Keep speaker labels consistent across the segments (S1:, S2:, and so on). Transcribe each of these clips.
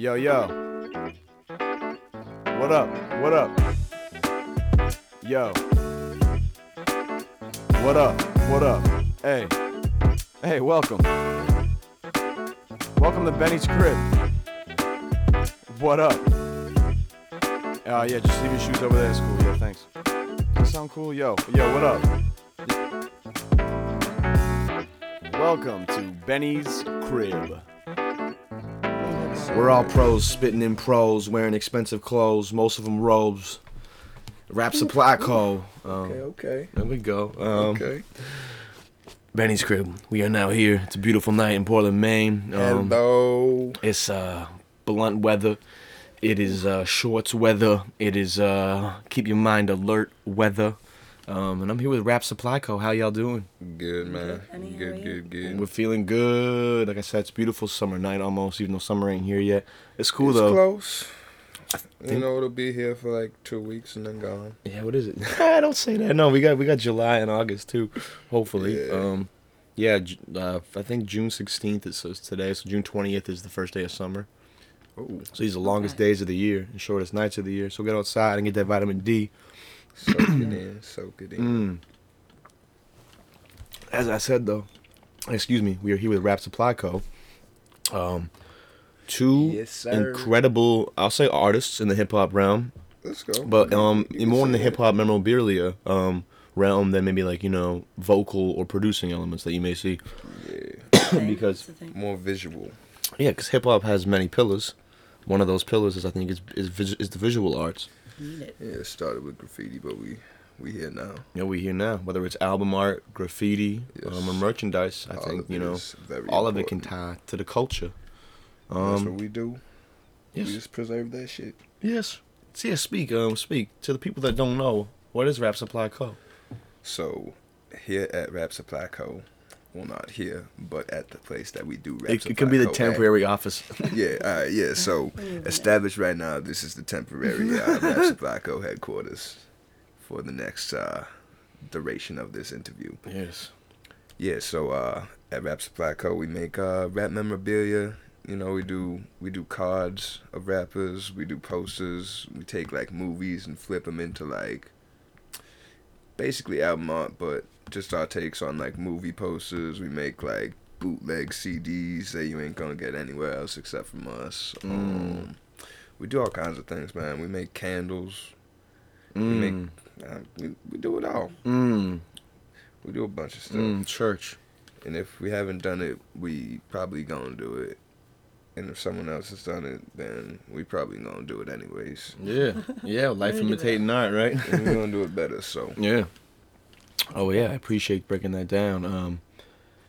S1: Yo, yo. What up? What up? Yo. What up? What up? Hey. Hey, welcome. Welcome to Benny's crib. What up? Uh, yeah, just leave your shoes over there. It's cool. Yeah, thanks. That sound cool? Yo, yo, what up? Welcome to Benny's crib.
S2: We're all pros, spitting in pros, wearing expensive clothes, most of them robes. Rap Supply Co. Um,
S3: Okay, okay,
S2: There we go. Um,
S3: okay.
S2: Benny's crib. We are now here. It's a beautiful night in Portland, Maine. Um,
S3: Hello.
S2: It's uh, blunt weather. It is uh, shorts weather. It is uh, keep your mind alert weather. Um, and I'm here with Rap Supply Co. How y'all doing?
S3: Good man.
S4: Honey, how are
S3: Good, good, good.
S2: We're feeling good. Like I said, it's a beautiful summer night almost, even though summer ain't here yet. It's cool though.
S3: it's
S2: though.
S3: close. You know it'll be here for like two weeks and then gone.
S2: Yeah, what is it? I don't say that. No, we got we got July and August too. Hopefully.
S3: Yeah.
S2: Um, yeah. Uh, I think June sixteenth is is today, so June twentieth is the first day of summer.
S3: Oh,
S2: So these are the longest
S4: Okay.
S2: days of the year and shortest nights of the year. So get outside and get that vitamin D.
S3: soak it in, soak it in.
S2: Mm. As I said though, excuse me, we are here with Rap Supply Co. Um, two
S3: Yes,
S2: incredible, I'll say artists in the hip hop realm.
S3: Let's go.
S2: But um,
S3: You
S2: more in the hip hop memorabilia um realm than maybe like you know vocal or producing elements that you may see.
S3: Yeah,
S2: because-
S4: That's the thing.
S3: more visual.
S2: Yeah, because hip hop has many pillars. One of those pillars is I think is is, vis- is the visual arts.
S4: Need it.
S3: Yeah, it started with graffiti, but we we here now.
S2: Yeah, we here now, whether it's album art, graffiti,
S3: Yes.
S2: um, or merchandise. I
S3: All
S2: think you know
S3: is very
S2: all of it can tie to the culture.
S3: That's what
S2: Um,
S3: we do.
S2: yes,
S3: We just preserve that shit.
S2: yes. So yeah, speak, um, speak to the people that don't know. What is Rap Supply Co?
S3: So here at Rap Supply Co. Well, not here, but at the place that we do Rap
S2: It,
S3: Supply
S2: it can be the
S3: Co. at.
S2: temporary office.
S3: Yeah, all right, yeah. So established right now, this is the temporary uh, Rap Supply Co. headquarters for the next uh, duration of this interview.
S2: yes.
S3: Yeah, so uh, at Rap Supply Co. we make uh, rap memorabilia. You know, we do we do cards of rappers. We do posters. We take like movies and flip them into like basically album art, but just our takes on like movie posters. We make like bootleg CDs that you ain't gonna get anywhere else except from us.
S2: Mm.
S3: Um, we do all kinds of things, man. We make candles. We
S2: Mm.
S3: make uh, we, we do it all.
S2: Mm.
S3: We do a bunch of stuff.
S2: Mm. Church.
S3: And if we haven't done it, we probably gonna do it. And if someone else has done it, then we probably gonna do it anyways.
S2: Yeah. Yeah. Life imitating art, right?
S3: And we're gonna do it better. So
S2: Yeah. Oh yeah, I appreciate breaking that down. Um,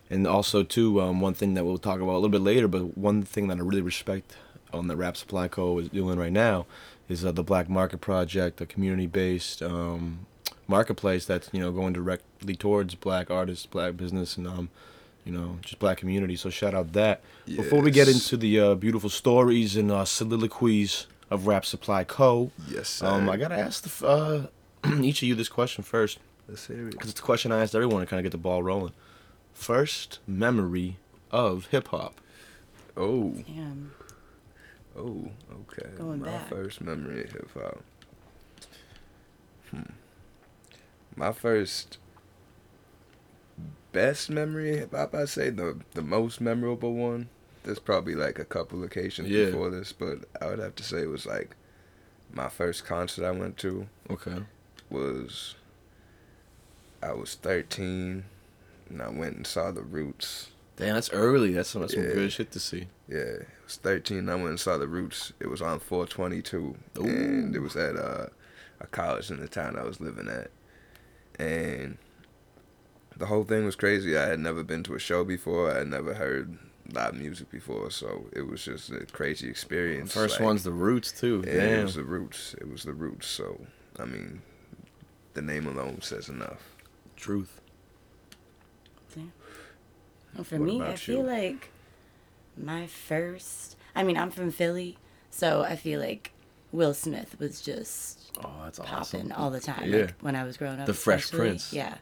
S2: and also too, um, one thing that we'll talk about a little bit later, but one thing that I really respect on the Rap Supply Co. is doing right now is uh, the Black Market Project, a community-based um, marketplace that's you know going directly towards Black artists, Black business, and um, you know just Black community. So shout out that. Before we get into the uh, beautiful stories and uh, soliloquies of Rap Supply Co.
S3: yes, sir.
S2: Um, I gotta ask the, uh, each of you this question first.
S3: Let's hear it.
S2: Because it's a question I asked everyone to kind of get the ball rolling. First memory of hip hop.
S3: Oh,
S4: Damn.
S3: oh, okay.
S4: Going
S3: My
S4: back.
S3: first memory of hip hop. Hmm. My first best memory of hip hop, I'd say the the most memorable one. There's probably like a couple occasions
S2: Yeah.
S3: before this, but I would have to say it was like my first concert I went to.
S2: Okay.
S3: was I was 13 and I went and saw the Roots.
S2: Damn, that's early. That's some, that's some
S3: Yeah.
S2: good shit to see.
S3: Yeah, I was 13 and I went and saw the Roots. It was on 422 and it was at uh, a college in the town I was living at. And the whole thing was crazy. I had never been to a show before. I had never heard live music before, so it was just a crazy experience.
S2: First
S3: like-
S2: one's the roots too.
S3: Yeah, it was the roots. It was the roots. So, I mean, the name alone says enough.
S2: Truth.
S4: Well, for
S3: What
S4: me, I
S3: about
S4: feel like my first. I mean, I'm from Philly, so I feel like Will Smith was just
S2: Oh, that's
S4: popping
S2: awesome.
S4: all the time.
S2: Yeah.
S4: Like when I was growing up.
S2: The Fresh
S4: especially.
S2: Prince.
S4: Yeah.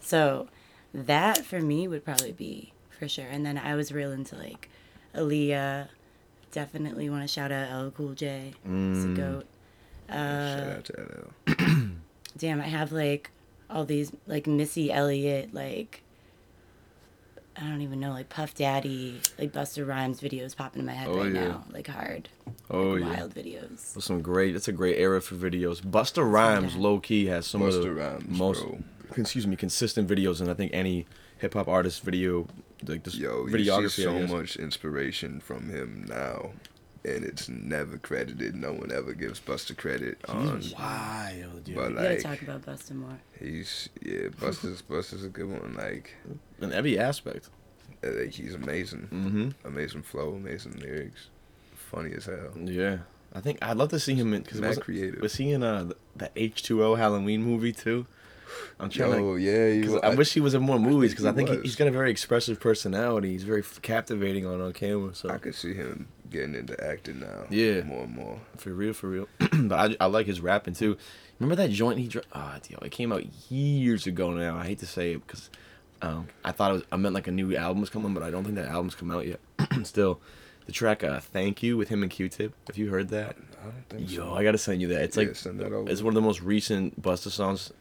S4: So that for me would probably be for sure. And then I was real into like Aaliyah, definitely want to shout out L Cool J. He's
S2: Mm.
S4: a goat.
S3: Shout
S4: Uh,
S3: out to LL.
S4: damn, I have like all these like Missy Elliott, like I don't even know, like Puff Daddy, like Busta Rhymes videos popping in my head
S2: Oh,
S4: right
S2: yeah.
S4: now, like hard,
S2: Oh
S4: like,
S2: yeah.
S4: wild videos.
S2: That's some great. That's a great era for videos. Busta Rhymes,
S4: bad.
S2: low key, has some of the
S3: Rhymes,
S2: most,
S3: bro.
S2: excuse me, consistent videos, and I think any hip hop artist video, like this
S3: Yo, you see so much inspiration from him now, and it's never credited. No one ever gives Busta credit on.
S2: He's wild, dude.
S3: But
S4: We gotta talk about Busta more.
S3: he's yeah, Busta's Busta's a good one. Like,
S2: in every aspect.
S3: uh, like, he's amazing,
S2: Mm-hmm.
S3: amazing flow, amazing lyrics, funny as hell.
S2: Yeah, I think I'd love to see him in because
S3: Mad
S2: was,
S3: creative.
S2: was he in uh the H two O Halloween movie too? I'm trying to.
S3: Yo, yeah, he
S2: 'cause
S3: was,
S2: I wish he was in more movies because I
S3: think he
S2: he, he's got a very expressive personality. He's very captivating on on camera. So
S3: I could see him getting into acting now.
S2: Yeah.
S3: more and more.
S2: for real, for real. but I, I like his rapping too. Remember that joint he dro- ah, yo, it came out years ago now. I hate to say it because um, I thought it was I meant like a new album was coming, but I don't think that album's come out yet. Still, the track uh, "Thank You" with him and Q-Tip. Have you heard that?
S3: I don't think
S2: Yo,
S3: so.
S2: I gotta send you that. It's
S3: Yeah,
S2: like
S3: send that over.
S2: it's one of the most recent Busta songs.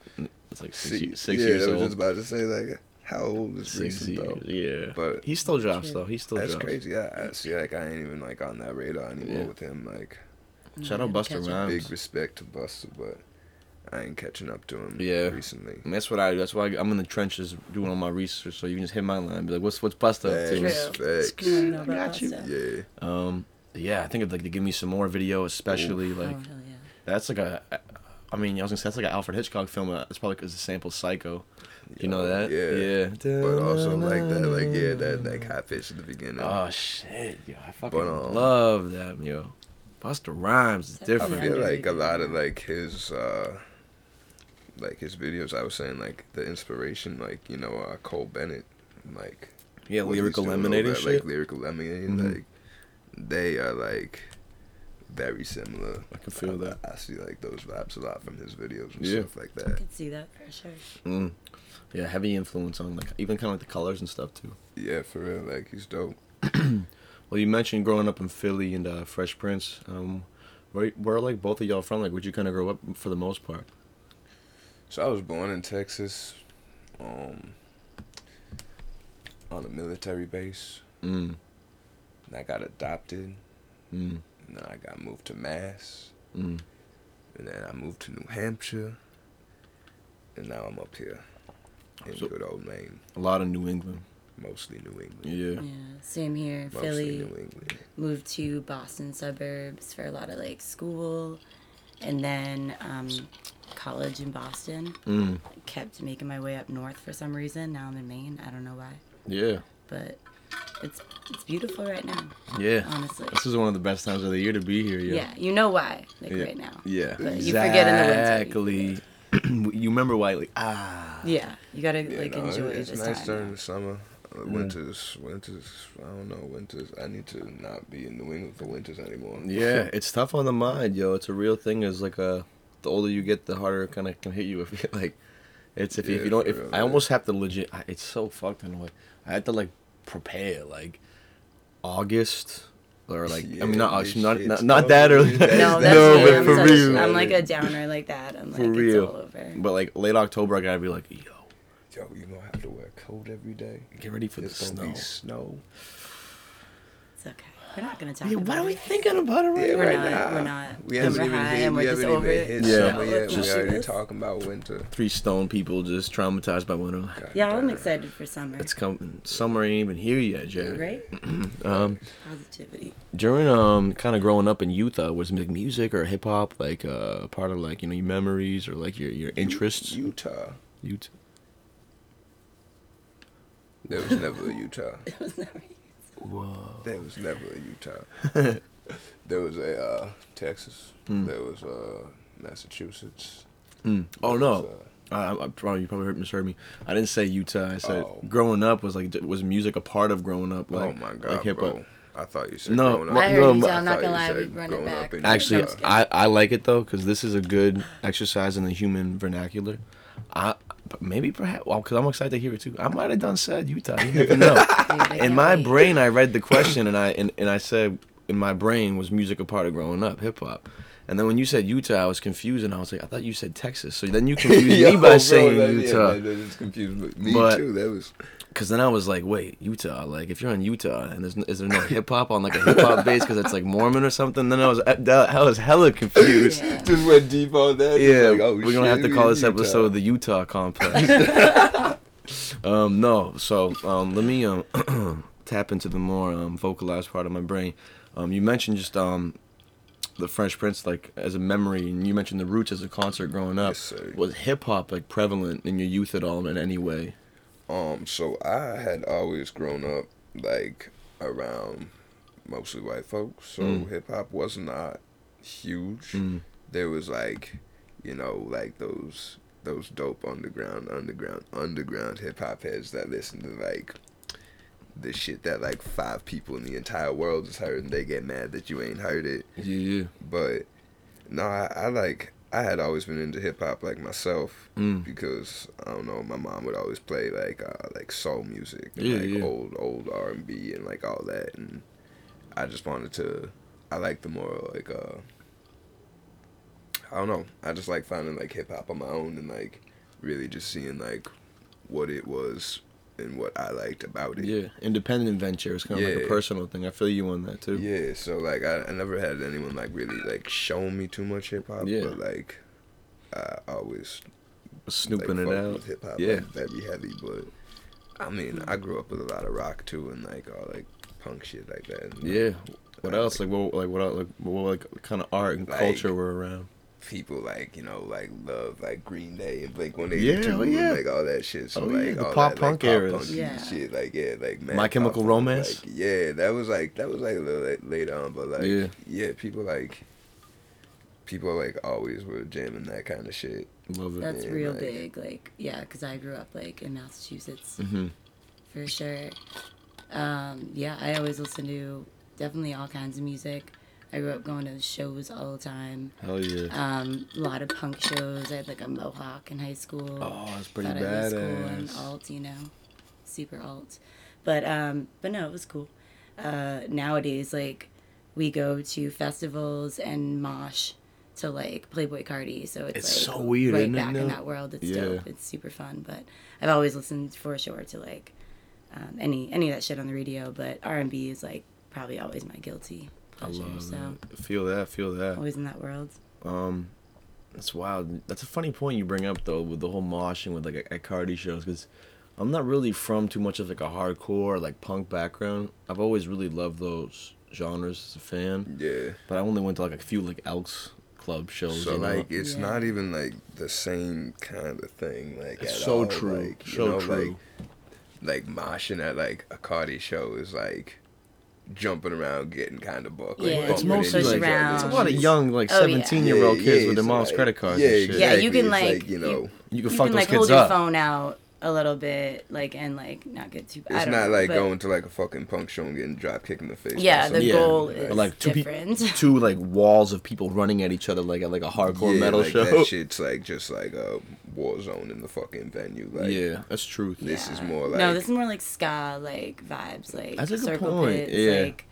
S2: It's like six,
S3: See,
S2: ye- six
S3: yeah,
S2: years
S3: I was just about to say like, how old is
S2: Six
S3: recent though?
S2: yeah.
S3: But
S2: he still drops
S4: True.
S2: though. He still
S3: that's
S2: drops.
S3: crazy. I, I see. Like I ain't even like on that radar anymore
S2: Yeah.
S3: with him. Like
S2: Shout out Busta
S4: catch.
S2: Rhymes.
S3: big respect to Busta, but I ain't catching up to him.
S2: Yeah.
S3: recently.
S2: And that's what I do. That's why I, I'm in the trenches doing all my research. So you can just hit my line, be like, "What's what's Busta up to?"
S3: Facts,
S4: True.
S3: facts.
S4: You wanna know
S2: I got you.
S3: Yeah,
S2: Um, yeah, I think it'd like to give me some more video, especially
S4: Oh,
S2: like
S4: hell yeah.
S2: that's like a. I mean, I was gonna say that's like an Alfred Hitchcock film. uh, It's probably because the sample Psycho. You know that?
S3: Yeah.
S2: Yeah.
S3: but also like that, like yeah, that like high pitch at the beginning.
S2: Oh shit, yo, I fucking
S3: But, um,
S2: love that, yo. Busta Rhymes is
S4: I
S3: I
S2: different.
S3: feel like a lot of like his uh like his videos. I was saying like the inspiration, like you know, uh, Cole Bennett, like
S2: Yeah, lyrical lemonade
S3: at,
S2: shit.
S3: like lyrical lemonade,
S2: Mhm.
S3: like they are like very similar.
S2: I can feel that.
S3: I, see like those vibes a lot from his videos and
S2: Yeah.
S3: stuff like that.
S4: I can see that for sure.
S2: Mm. Yeah, heavy influence on like even kind of like the colors and stuff too.
S3: Yeah, for real. Like he's dope.
S2: Well, you mentioned growing up in Philly and uh, Fresh Prince. Um, where where are like both of y'all from? Like, where'd you kind of grow up for the most part?
S3: So I was born in Texas, um, on a military base.
S2: Mm.
S3: And I got adopted,
S2: Mm.
S3: and then I got moved to Mass,
S2: Mm.
S3: and then I moved to New Hampshire, and now I'm up here in
S2: So-
S3: good old Maine,
S2: A lot of New England.
S3: mostly New England.
S2: Yeah.
S4: Yeah, same here.
S3: Mostly
S4: Philly.
S3: New England.
S4: Moved to Boston suburbs for a lot of like school, and then um, college in Boston.
S2: Mm.
S4: Kept making my way up north for some reason. Now I'm in Maine. I don't know why,
S2: Yeah.
S4: but it's it's beautiful right now.
S2: Yeah.
S4: Honestly.
S2: This is one of the best times of the year to be here.
S4: Yeah,
S2: Yeah.
S4: you know why, like
S2: Yeah.
S4: right now.
S2: Yeah.
S4: But you forget in the winter.
S2: Exactly. you remember why? Like ah.
S4: Yeah, you gotta
S3: Yeah,
S4: like
S3: no,
S4: enjoy
S3: it's
S4: this
S3: nice
S4: time.
S3: during the summer. Winters, winters. I don't know. Winters. I need to not be in New England for winters anymore.
S2: Yeah, it's tough on the mind, yo. It's a real thing. Is like uh the older you get, the harder it kind of can hit you. If you like, it's if, you- if you don't. If
S3: real,
S2: I
S3: yeah.
S2: almost have to legit. I, it's so fucked in a way. I had to like prepare like August or like I mean not
S3: this
S2: August, not not, not that early.
S3: dude.
S4: No,
S3: That's-
S4: that's
S2: no,
S4: me.
S2: but
S4: I'm,
S2: for
S4: such-
S2: real.
S4: I'm like a downer like that. I'm like
S2: For real.
S4: it's all over.
S2: But like late October, I gotta be like, yo,
S3: Yo, you gonna have to wear a coat every day.
S2: get ready for
S3: It's
S2: the snow.
S3: be snow.
S4: It's okay. We're not gonna talk
S2: Yeah,
S4: about
S2: why are we
S4: it.
S2: thinking about it right
S3: Yeah,
S4: We're
S3: right
S4: not-
S3: now.
S4: we're not.
S3: We
S4: And
S3: haven't
S4: we're
S3: even
S4: high
S3: hit.
S4: and
S3: We
S4: we're just
S3: haven't even
S4: over it.
S3: hit
S2: Yeah.
S3: summer yet.
S4: let's
S3: We
S4: just
S3: already
S4: this.
S3: talking about winter.
S2: Three stone people just traumatized by winter.
S3: God
S4: Yeah, I'm excited for summer.
S2: It's coming. Summer ain't even here yet, Jack.
S4: Right?
S2: Um,
S4: Positivity.
S2: during um kind of growing up in youth, uh, was like music or hip hop like uh part of like you know your memories or like your your interests?
S3: Utah.
S2: Youth.
S3: There was never a Utah.
S4: It was never.
S2: Whoa.
S3: There was never a Utah. there was a uh, Texas.
S2: Hmm.
S3: There was uh, Massachusetts.
S2: Mm. Oh no.
S3: was, uh,
S2: I, I probably you probably heard misheard me. I didn't say Utah. I said
S3: Oh.
S2: growing up was like was music a part of growing up? Like,
S3: oh my god,
S2: like hip hop.
S3: bro! I thought you said
S2: No,
S3: growing up.
S4: I heard
S2: no,
S4: you. So I'm not gonna lie.
S3: you
S4: We
S3: said
S4: run it back.
S2: Actually, I, I like it though because this is a good exercise in the human vernacular. I but maybe perhaps well because I'm excited to hear it too. I might have done said Utah. You never know. In my brain, I read the question and I and, and I said in my brain was music a part of growing up, hip hop. And then when you said Utah, I was confused, and I was like, I thought you said Texas. So then you confused
S3: Yo,
S2: me by
S3: bro,
S2: saying
S3: that-
S2: Utah.
S3: Yeah, that, that just confused me, me
S2: But-
S3: too. That was
S2: Cause then I was like, wait, Utah. Like, if you're in Utah and there's is there no hip hop on like a hip hop base because it's like Mormon or something? Then I was I was hella confused.
S4: Yeah.
S3: just went deep on that.
S2: Yeah,
S3: like, oh,
S2: we're gonna have to call this
S3: Utah.
S2: episode the Utah Complex. um, no, so um, let me um tap into the more um, vocalized part of my brain. Um, you mentioned just um the French Prince like as a memory, and you mentioned the Roots as a concert growing up.
S3: Yes, sir.
S2: Was hip hop like prevalent in your youth at all in any way?
S3: Um, so I had always grown up like around mostly white folks, so
S2: Mm.
S3: hip hop was not huge.
S2: Mm.
S3: There was like, you know, like those those dope underground, underground, underground hip hop heads that listen to like the shit that like five people in the entire world has heard, and they get mad that you ain't heard it.
S2: Yeah, yeah.
S3: But no, I, I like I had always been into hip hop like myself
S2: Mm.
S3: because I don't know, my mom would always play like uh, like soul music and
S2: Yeah,
S3: like
S2: yeah.
S3: old old R and B and like all that, and I just wanted to. I like the more like uh. I don't know. I just like finding like hip hop on my own and like really just seeing like what it was and what I liked about it.
S2: Yeah, independent venture is kind of like a personal thing. I feel you on that too.
S3: Yeah, so like I, I never had anyone like really like showing me too much hip hop,
S2: Yeah.
S3: but like I always
S2: Snooping
S3: like,
S2: it out.
S3: hip hop,
S2: Yeah.
S3: like, very heavy. But I mean, I grew up with a lot of rock too, and like all like punk shit like that. and, like,
S2: Yeah. What else? Like what? Like what? Like what? Like kind of art and
S3: Like-
S2: culture were around?
S3: People like you know like love like Green Day and Blink One Eighty
S2: Yeah,
S3: Two
S2: oh,
S3: and
S2: yeah.
S3: like all that shit. So
S2: Oh, yeah,
S3: like
S2: the
S3: all
S2: pop
S3: that,
S2: punk
S3: like,
S2: eras.
S3: punky
S4: Yeah.
S3: shit. Like yeah, like Mad
S2: My Chemical Romance?
S3: Like, yeah, that was like that was like a little like, later on, but like
S2: Yeah.
S3: yeah, people like people like always were jamming that kind of shit.
S2: Love it.
S4: That's
S3: Yeah,
S4: real
S3: like-
S4: big. Like, yeah, because I grew up like in Massachusetts
S2: hmm
S4: for sure. Um, yeah, I always listen to definitely all kinds of music. I grew up going to shows all the time.
S2: Hell yeah.
S4: Um, a lot of punk shows. I had like a mohawk in high school.
S2: Oh, that's pretty
S4: Thought I was cool and alt, you know, super alt. But um, but no, it was cool. Uh, nowadays, like we go to festivals and mosh to like Playboi Carti, so it's,
S2: It's
S4: like
S2: so weird,
S4: right
S2: isn't it,
S4: back in that world. It's
S2: Yeah.
S4: dope. It's super fun. But I've always listened for sure to like um, any any of that shit on the radio. But R and B is like probably always my guilty pleasure.
S2: love
S4: so
S2: that. Feel that. Feel that.
S4: always in that world.
S2: Um, that's wild. That's a funny point you bring up though with the whole moshing with like at- at Carti shows because I'm not really from too much of like a hardcore like punk background. I've always really loved those genres as a fan,
S3: Yeah.
S2: but I only went to like a few like Elks Club shows.
S3: So
S2: you know?
S3: like it's
S4: Yeah.
S3: not even like the same kind of thing. Like
S2: It's
S3: at
S2: so
S3: all.
S2: true.
S3: Like, you
S2: so
S3: know,
S2: true.
S3: Like, like moshing at like a Carti show is like jumping around, getting kind of buck.
S4: Yeah, it's
S2: mostly
S3: into
S2: like-
S3: each other.
S2: it's a
S4: around.
S2: lot of young like
S4: Oh, yeah.
S2: 17 year old kids with their mom's
S3: like-
S2: credit cards
S3: Yeah,
S2: and shit.
S3: exactly.
S4: Yeah, you can,
S3: It's
S4: like,
S3: you
S4: you-
S3: know.
S2: You can
S4: you
S2: fuck
S4: can
S2: those
S4: like
S2: kids
S4: hold your
S2: up.
S4: phone out a little bit, like and like not get too. I
S3: It's
S4: don't know,
S3: like going to like a fucking punk show and getting drop kicked in the face.
S4: Yeah, the
S2: Yeah.
S4: goal is
S2: Or, like, two peop-
S4: different.
S2: Two like walls of people running at each other like at like a hardcore
S3: yeah,
S2: metal
S3: like,
S2: show.
S3: That shit's like just like a war zone in the fucking venue. Like
S2: yeah, that's truth.
S3: this is more like
S4: no, this is more like ska like vibes, like
S2: That's a good
S4: circle
S2: point,
S4: pits,
S2: yeah.
S4: like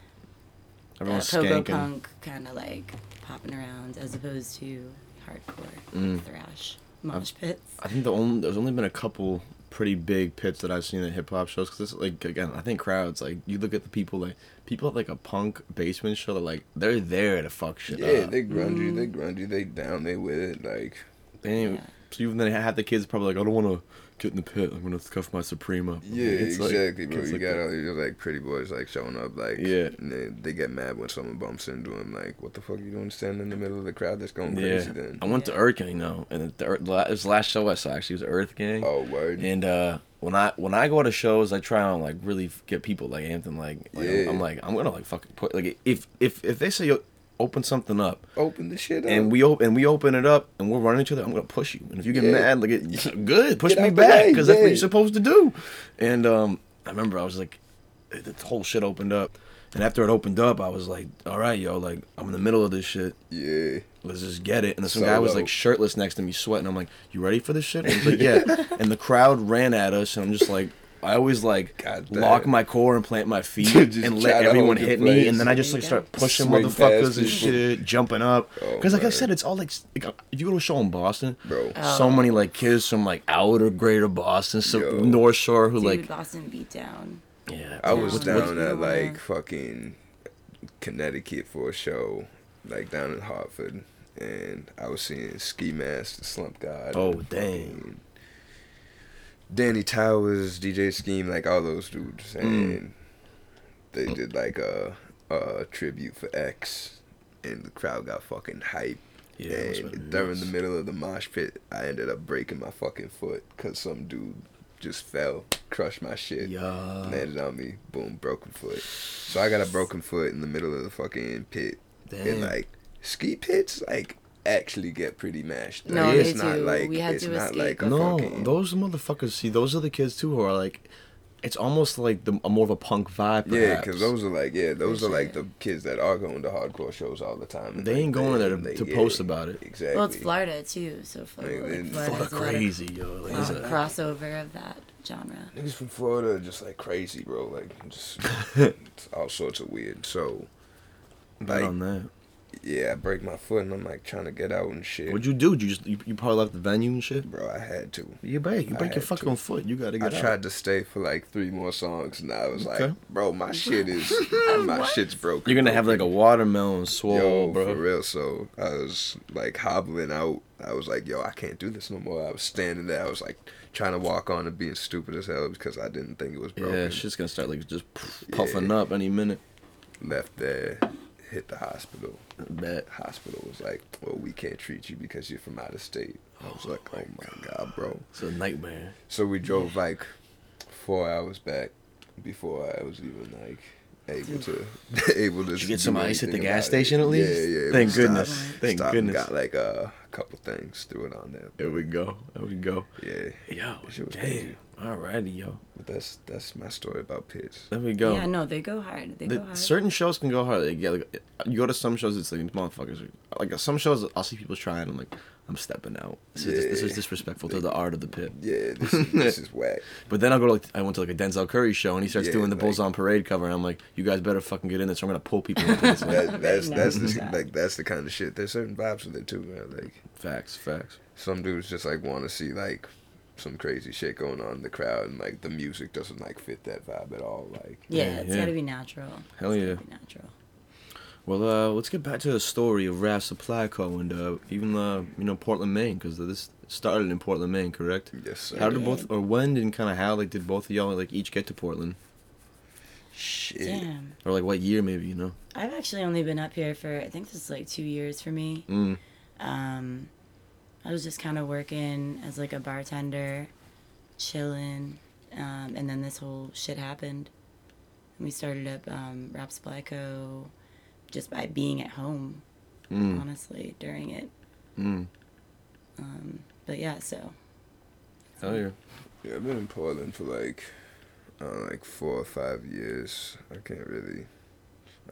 S4: uh,
S2: Everyone's
S4: pogo punk, kind of like popping around, as opposed to hardcore
S2: Mm.
S4: thrash mosh pits.
S2: I think the only there's only been a couple pretty big pits that I've seen at hip hop shows. Cause it's like again, I think crowds like you look at the people like people at like a punk basement show. They're like they're there to fuck shit up.
S3: yeah,
S2: up.
S3: they grungy, they mm. grungy, they down, they with it. Like
S2: They
S4: Yeah.
S2: So even then, half the kids probably like I don't want to get in the pit. I'm gonna cuff my Supreme up.
S3: yeah,
S2: It's like-
S3: exactly, bro. You
S2: like
S3: got all these like pretty boys like showing up, like
S2: Yeah.
S3: and they, they get mad when someone bumps into them. Like, what the fuck you doing standing in the middle of the crowd that's going
S2: Yeah,
S3: crazy? Then
S2: I went to
S4: Yeah.
S2: Earth Gang though, and the, the, la- this last show I saw actually was Earth Gang.
S3: oh word,
S2: And uh, when I when I go to shows, I try and like really get people like Anthem. Like, like I'm,
S3: Yeah.
S2: I'm like I'm gonna like fucking put like if if if they say yo, open something up
S3: open the shit up.
S2: and we open and we open it up and we're running each other, I'm gonna push you. And if you get
S3: Yeah.
S2: mad, like it, good, push
S3: Get
S2: me back because that's what you're supposed to do. And um, I remember I was like, the whole shit opened up. And after it opened up, I was like, "All right, yo, like I'm in the middle of this shit.
S3: yeah,
S2: Let's just get it." And this some guy was like shirtless next to me, sweating. I'm like, "You ready for this shit?" And he's like, "Yeah." and the crowd ran at us, and I'm just like, I always like
S3: God
S2: lock my core and plant my feet
S3: Just
S2: and let everyone
S3: hold your
S2: hit me, and then I just like start pushing
S3: Swing
S2: motherfuckers and shit, jumping up.
S3: Oh,
S2: Because like I said, it's all like, like, if you go to a show in Boston,
S3: bro.
S2: so
S4: Oh.
S2: many like kids from like outer greater Boston, so
S3: Yo.
S2: North Shore who
S4: Dude,
S2: like
S4: Boston beat down.
S2: yeah.
S3: I was
S4: What's-
S3: down
S4: what's-
S3: at like fucking Connecticut for a show, like down in Hartford, and I was seeing Ski Mask, the Slump God.
S2: Oh,
S3: and
S2: dang.
S3: Danny Towers, DJ Scheme, like all those dudes,
S2: Mm.
S3: and they did like a, a tribute for X, and the crowd got fucking hype.
S2: Yeah,
S3: and during
S2: nuts.
S3: the middle of the mosh pit, I ended up breaking my fucking foot because some dude just fell, crushed my shit
S2: Yeah.
S3: landed on me. Boom, broken foot. So I got a broken foot in the middle of the fucking pit. And
S2: Damn.
S3: like ski pits, like actually get pretty mashed.
S4: No,
S3: Like,
S2: they
S3: it's
S4: do.
S3: not like
S4: We had
S3: it's
S4: to
S3: not
S4: escape.
S3: like a
S2: no,
S3: fucking
S2: those motherfuckers. See, those are the kids too who are like, it's almost like the a more of a punk vibe.
S3: yeah, because those are like yeah, those are like the kids that are going to hardcore shows all the time.
S2: They
S3: like,
S2: ain't going there to-
S3: they-
S2: to
S3: yeah,
S2: post about it.
S3: Exactly.
S4: Well, it's Florida too, so Florida,
S3: Like,
S4: like, Florida
S2: Florida
S4: has a lot of,
S2: crazy, yo. Like,
S4: uh,
S2: it's a-
S4: crossover of that genre.
S3: Niggas from Florida are just like crazy, bro. Like just it's all sorts of weird. So
S2: bet
S3: like
S2: on that.
S3: Yeah, I break my foot and I'm like trying to get out and shit.
S2: What'd you do? Did you just you, you probably left the venue and shit.
S3: Bro, I had to.
S2: You break, you break your fucking
S3: to.
S2: foot. You gotta
S3: I
S2: get out.
S3: I tried to stay for like three more songs, and I was
S2: Okay.
S3: like, "Bro, my shit is my shit's broken."
S2: You're gonna have like a watermelon swole,
S3: yo
S2: bro.
S3: for real. So I was like hobbling out. I was like, "Yo, I can't do this no more." I was standing there. I was like trying to walk on and being stupid as hell because I didn't think it was broken.
S2: Yeah, shit's gonna start like just puffing up any minute.
S3: Left there, hit the hospital.
S2: Bet.
S3: Hospital was like, "Well, we can't treat you because you're from out of state." I was like, "Oh my god, bro."
S2: It's a nightmare.
S3: So we drove like four hours back before I was even like able to able to.
S2: Did you get some ice at the gas
S3: about it.
S2: station at least?
S3: Yeah, yeah.
S2: Thank goodness.
S3: stopped-
S2: Thank
S3: stopped
S2: goodness.
S3: Got like uh, a couple things, threw it on there.
S2: There we go. There we go.
S3: Yeah,
S2: Yo,
S3: Shit was
S2: damn.
S3: crazy.
S2: Alrighty, yo.
S3: but that's that's my story about pits.
S2: There we go.
S4: Yeah, no, they go hard. They
S2: The-
S4: go hard.
S2: certain shows can go hard. Like, yeah, like, you go to some shows, it's like motherfuckers. Are, like some shows, I'll see people trying. I'm like, I'm stepping out. This, is, this is
S3: Yeah.
S2: disrespectful to the art of the pit.
S3: Yeah, this is, this is whack.
S2: But then I'll go to like I went to like a Denzel Curry show and he starts
S3: Yeah,
S2: doing the
S3: like-
S2: Bulls on Parade cover and I'm like, you guys better fucking get in this. or I'm gonna pull people into this.
S3: That, that's that's the,
S4: not.
S3: like that's the kind of shit. There's certain vibes with it too, man. Like
S2: facts, facts.
S3: some dudes just like want to see like some crazy shit going on in the crowd, and like the music doesn't like fit that vibe at all. Like
S4: yeah,
S2: Yeah,
S4: it's
S2: yeah.
S4: gotta be natural.
S2: Hell
S4: It's
S2: yeah.
S4: gotta be natural.
S2: Well, uh, let's get back to the story of Rap Supply Co. and uh, even uh, you know Portland, Maine, because this started in Portland, Maine, correct?
S3: yes, sir.
S2: How did
S4: did.
S2: both, or when and kind of how, like, did both of y'all like each get to Portland,
S3: shit?
S4: Damn.
S2: or like what year maybe? You know?
S4: I've actually only been up here for I think this is like two years for me.
S2: Mm.
S4: Um, I was just kind of working as like a bartender, chilling, um, and then this whole shit happened. And we started up um, Rap Supply Co. just by being at home,
S2: Mm.
S4: honestly, during it.
S2: Mm.
S4: Um, but yeah, so
S2: Hell yeah.
S3: Yeah, I've been in Portland for like, uh, like four or five years. I can't really,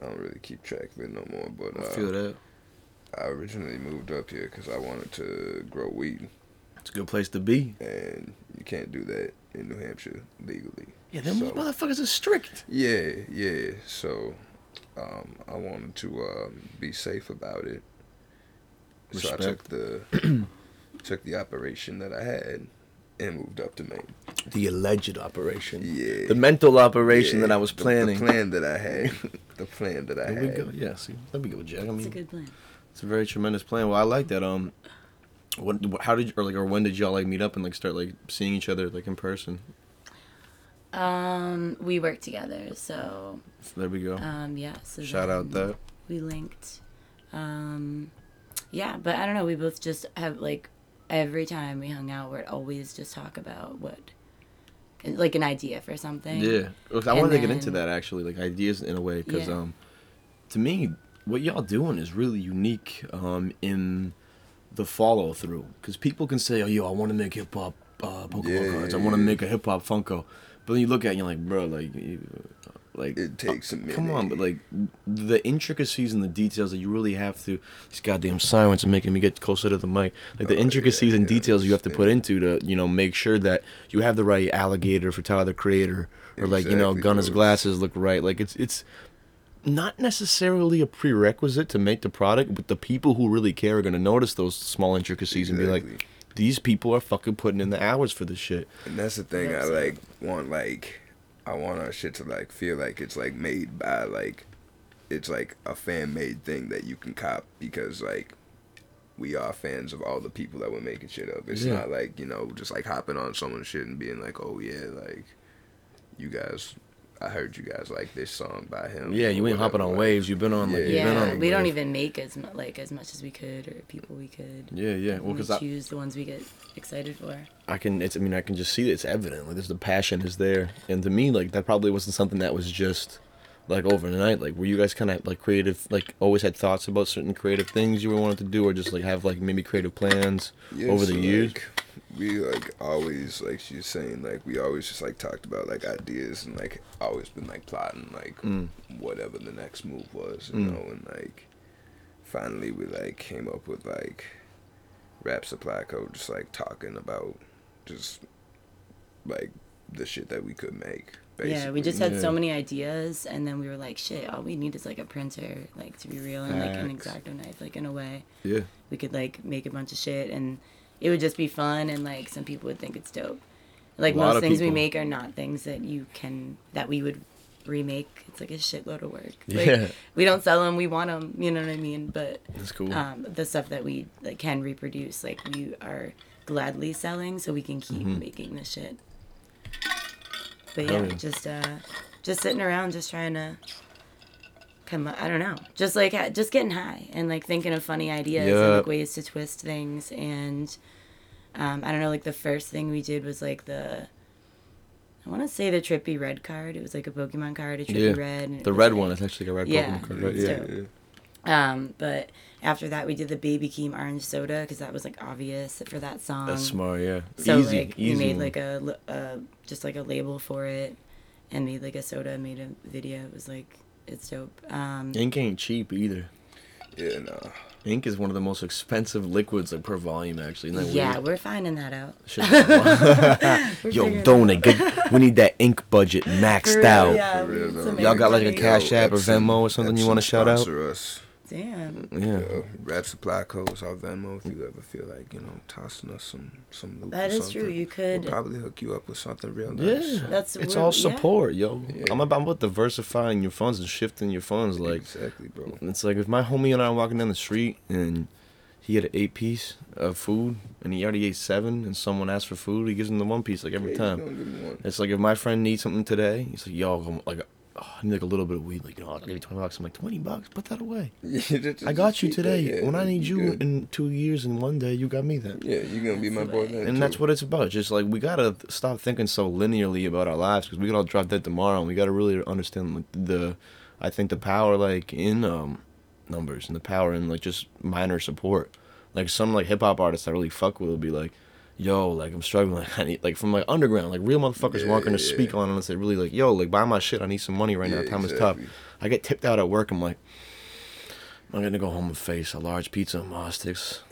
S3: I don't really keep track of it no more. But
S2: I
S3: uh,
S2: feel that.
S3: I originally moved up here because I wanted to grow weed,
S2: It's a good place to be.
S3: and you can't do that in New Hampshire legally.
S2: Yeah, them
S3: So-
S2: motherfuckers are strict.
S3: Yeah, yeah. So, um, I wanted to um, be safe about it. So I took the took the operation that I had and moved up to Maine.
S2: The alleged operation.
S3: Yeah.
S2: The mental operation
S3: Yeah,
S2: that I was planning.
S3: The, plan that I had. the plan that I
S2: There we
S3: had.
S2: go. Yeah, see, there we go, Jack. I
S4: it's a good plan.
S2: it's a very tremendous plan. Well, I like that. Um, what, how did you, or like, or when did y'all like meet up and like start like seeing each other like in person?
S4: Um, we work together, so
S2: So there we go.
S4: um, yeah. So
S2: Shout out that.
S4: we linked. Um, yeah, but I don't know. We both just have like every time we hung out, we'd always just talk about what, like an idea for something.
S2: Yeah, I
S4: And
S2: wanted to get into that actually, like ideas in a way, because
S4: Yeah.
S2: um, to me, what y'all doing is really unique um in the follow through. Because people can say, "Oh, yo, I want to make hip hop uh, Pokemon
S3: Yeah,
S2: cards. I want to
S3: yeah.
S2: make a hip hop Funko," but then you look at it and you're like, bro, like, Like
S3: It uh, takes a minute.
S2: Come on, but like the intricacies and the details that you really have to. These goddamn sirens are making me get closer to the mic. Like the
S3: Oh,
S2: intricacies
S3: yeah,
S2: and
S3: yeah,
S2: details you have to put into to you know make sure that you have the right alligator for Tyler the Creator, or like you know
S3: Exactly,
S2: Gunna's glasses look right. Like it's it's not necessarily a prerequisite to make the product, but the people who really care are gonna notice those small intricacies and be like,
S3: Exactly.
S2: These people are fucking putting in the hours for this shit.
S3: And that's the thing I
S4: That's it.
S3: like want like I want our shit to like feel like it's like made by like it's like a fan made thing that you can cop because like we are fans of all the people that we're making shit of. It's
S2: Yeah.
S3: not like, you know, just like hopping on someone's shit and being like, Oh yeah, like you guys I heard you guys like this song by him.
S2: Yeah, you ain't hopping on
S3: like-
S2: waves. You've been on like
S3: Yeah.
S2: you've been
S4: Yeah,
S2: on.
S4: we don't even make as mu- like as much as we could or people we could.
S2: Yeah, yeah. Well,
S4: we
S2: because I,
S4: choose the ones we get excited for.
S2: I can. It's. I mean, I can just see it. It's evident. Like, there's the passion is there, and to me, like that probably wasn't something that was just like overnight. Like, were you guys kind of like creative? Like, always had thoughts about certain creative things you wanted to do, or just like have like maybe creative plans
S3: Yeah,
S2: over the
S3: so,
S2: years?
S3: like, we like always like she's saying like we always just like talked about like ideas and like always been like plotting like
S2: Mm.
S3: whatever the next move was, you
S2: Mm.
S3: know, and like finally we like came up with like rap supply code, just like talking about just like the shit that we could make.
S4: Yeah, we just had
S2: Yeah.
S4: so many ideas, and then we were like, shit, all we need is like a printer, like to be real, and like an exacto knife, like in a way.
S2: Yeah.
S4: we could like make a bunch of shit and it would just be fun and like some people would think it's dope like most things we make are not things that you can that we would remake it's like a shitload of work like,
S2: Yeah.
S4: we don't sell them we want them you know what i mean but
S2: That's cool.
S4: um, the stuff that we like, can reproduce like we are gladly selling so we can keep
S2: Mhm.
S4: making this shit but yeah
S2: yeah.
S4: just uh just sitting around just trying to come up, i don't know just like just getting high and like thinking of funny ideas and like ways to twist things and um i don't know like the first thing we did was like the I want to say the Trippie Redd card. It was like a Pokemon card, a Trippie
S2: Yeah.
S4: red.
S2: the red
S4: like-
S2: one is actually a red
S4: Yeah.
S2: Pokemon card, right?
S3: yeah,
S4: So-
S3: yeah.
S4: Um, but after that, we did the Baby Keem orange soda because that was like obvious for that song.
S2: That's smart. Yeah.
S4: So
S2: easy.
S4: like
S2: easy
S4: we made
S2: one.
S4: like a uh, just like a label for it, and made like a soda, made a video. It was like it's dope. Um,
S2: Ink ain't cheap either.
S3: Yeah, no.
S2: Ink is one of the most expensive liquids like per volume. Actually, Isn't that
S4: yeah,
S2: weird?
S4: we're finding that out.
S2: Shit's
S4: We're
S2: Yo,
S4: figuring it
S2: donate. Get, we need that ink budget maxed
S4: For real,
S2: out.
S4: yeah.
S3: For real,
S4: it's
S3: though.
S2: Y'all got, like, a
S4: amazing.
S2: cash app or Venmo or something you wanna shout out?
S3: sponsor us.
S4: Damn.
S2: Yeah.
S3: Uh, rap supply codes our Venmo if you ever feel like you know tossing us some some loot.
S4: That
S3: or
S4: is true. You could.
S3: We'll probably hook you up with something real nice.
S2: Yeah,
S3: nice.
S4: That's
S2: it's
S4: we're-
S2: all
S4: yeah.
S2: support, yo.
S3: Yeah.
S2: I'm about, I'm about diversifying your funds and shifting your funds. Like,
S3: exactly, bro.
S2: it's like if my homie and I are walking down the street and he had an eight piece of food and he already ate seven, and someone asked for food, he gives him the one piece like every
S3: Yeah,
S2: time.
S3: you gonna give me one.
S2: It's like if my friend needs something today, he's like, "Yo, I'm like, oh, I need like a little bit of weed. Like, you know, I'll give you twenty bucks." I'm like, 20 bucks? Put that away. I got you today. when I need
S3: you
S2: in two years and one day, you got me then.
S3: Yeah, you're gonna be my boy then.
S2: And that's what it's about. Just like we gotta stop thinking so linearly about our lives because we could all drop dead tomorrow, and we gotta really understand like, the, I think the power like in um, numbers and the power in like just minor support. Like some like hip hop artists I really fuck with will be like, yo, like I'm struggling, like I need like from like underground, like real motherfuckers
S3: Yeah,
S2: weren't gonna speak
S3: yeah.
S2: on it unless they really like, yo, like buy my shit. I need some money right now. Time is tough. I get tipped out at work. I'm like, I'm gonna go home and face a large pizza and moss sticks.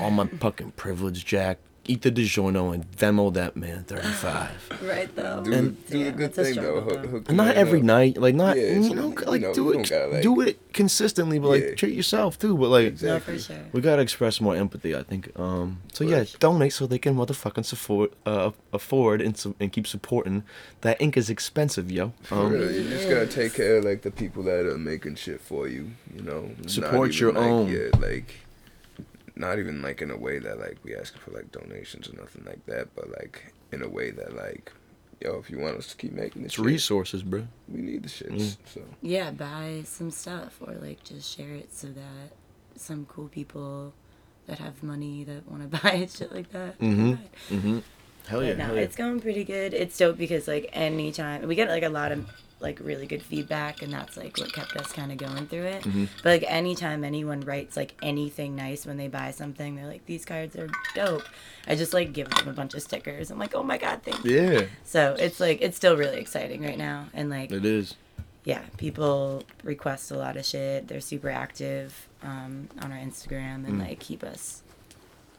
S2: All my fucking privilege, Jack. Eat the DiGiorno and Venmo that man 35.
S4: Right though.
S3: Do,
S2: And-
S3: do a
S4: Yeah,
S3: good
S4: it's a
S3: thing though. Hook, hook
S2: not every
S3: up.
S2: night, like not
S3: Yeah,
S2: you
S3: so,
S2: know,
S3: you
S2: like
S3: know,
S2: do it,
S3: don't gotta, like-
S2: do it consistently, but like
S3: Yeah.
S2: treat yourself too. But like
S4: No,
S3: Exactly.
S4: for sure.
S2: we gotta express more empathy, I think. Um, so yeah, donate so they can motherfucking support, uh, afford and su- and keep supporting. That ink is expensive, yo.
S3: For
S2: Um,
S3: real, you just gotta take care of like the people that are making shit for you. You know, Not
S2: Support
S3: even,
S2: your
S3: like,
S2: own.
S3: Yeah, like not even like in a way that like we asking for like donations or nothing like that, but like in a way that like, yo, if you want us to keep making this
S2: it's
S3: shit,
S2: resources, bro.
S3: we need the shits.
S2: Mm.
S3: So
S4: Yeah, buy some stuff or like just share it so that some cool people that have money that want to buy it, shit like that. can
S2: Mhm. Mm-hmm. Hell yeah,
S4: But no,
S2: hell yeah.
S4: it's going pretty good. It's dope because like anytime we get like a lot of like really good feedback, and that's like what kept us kind of going through it.
S2: Mhm.
S4: But like anytime anyone writes like anything nice when they buy something, they're like, "These cards are dope." I just like give them a bunch of stickers. I'm like, "Oh my god, thank you."
S2: Yeah,
S4: So it's like it's still really exciting right now, and like
S2: it is.
S4: yeah, people request a lot of shit. They're super active um, on our Instagram and like keep us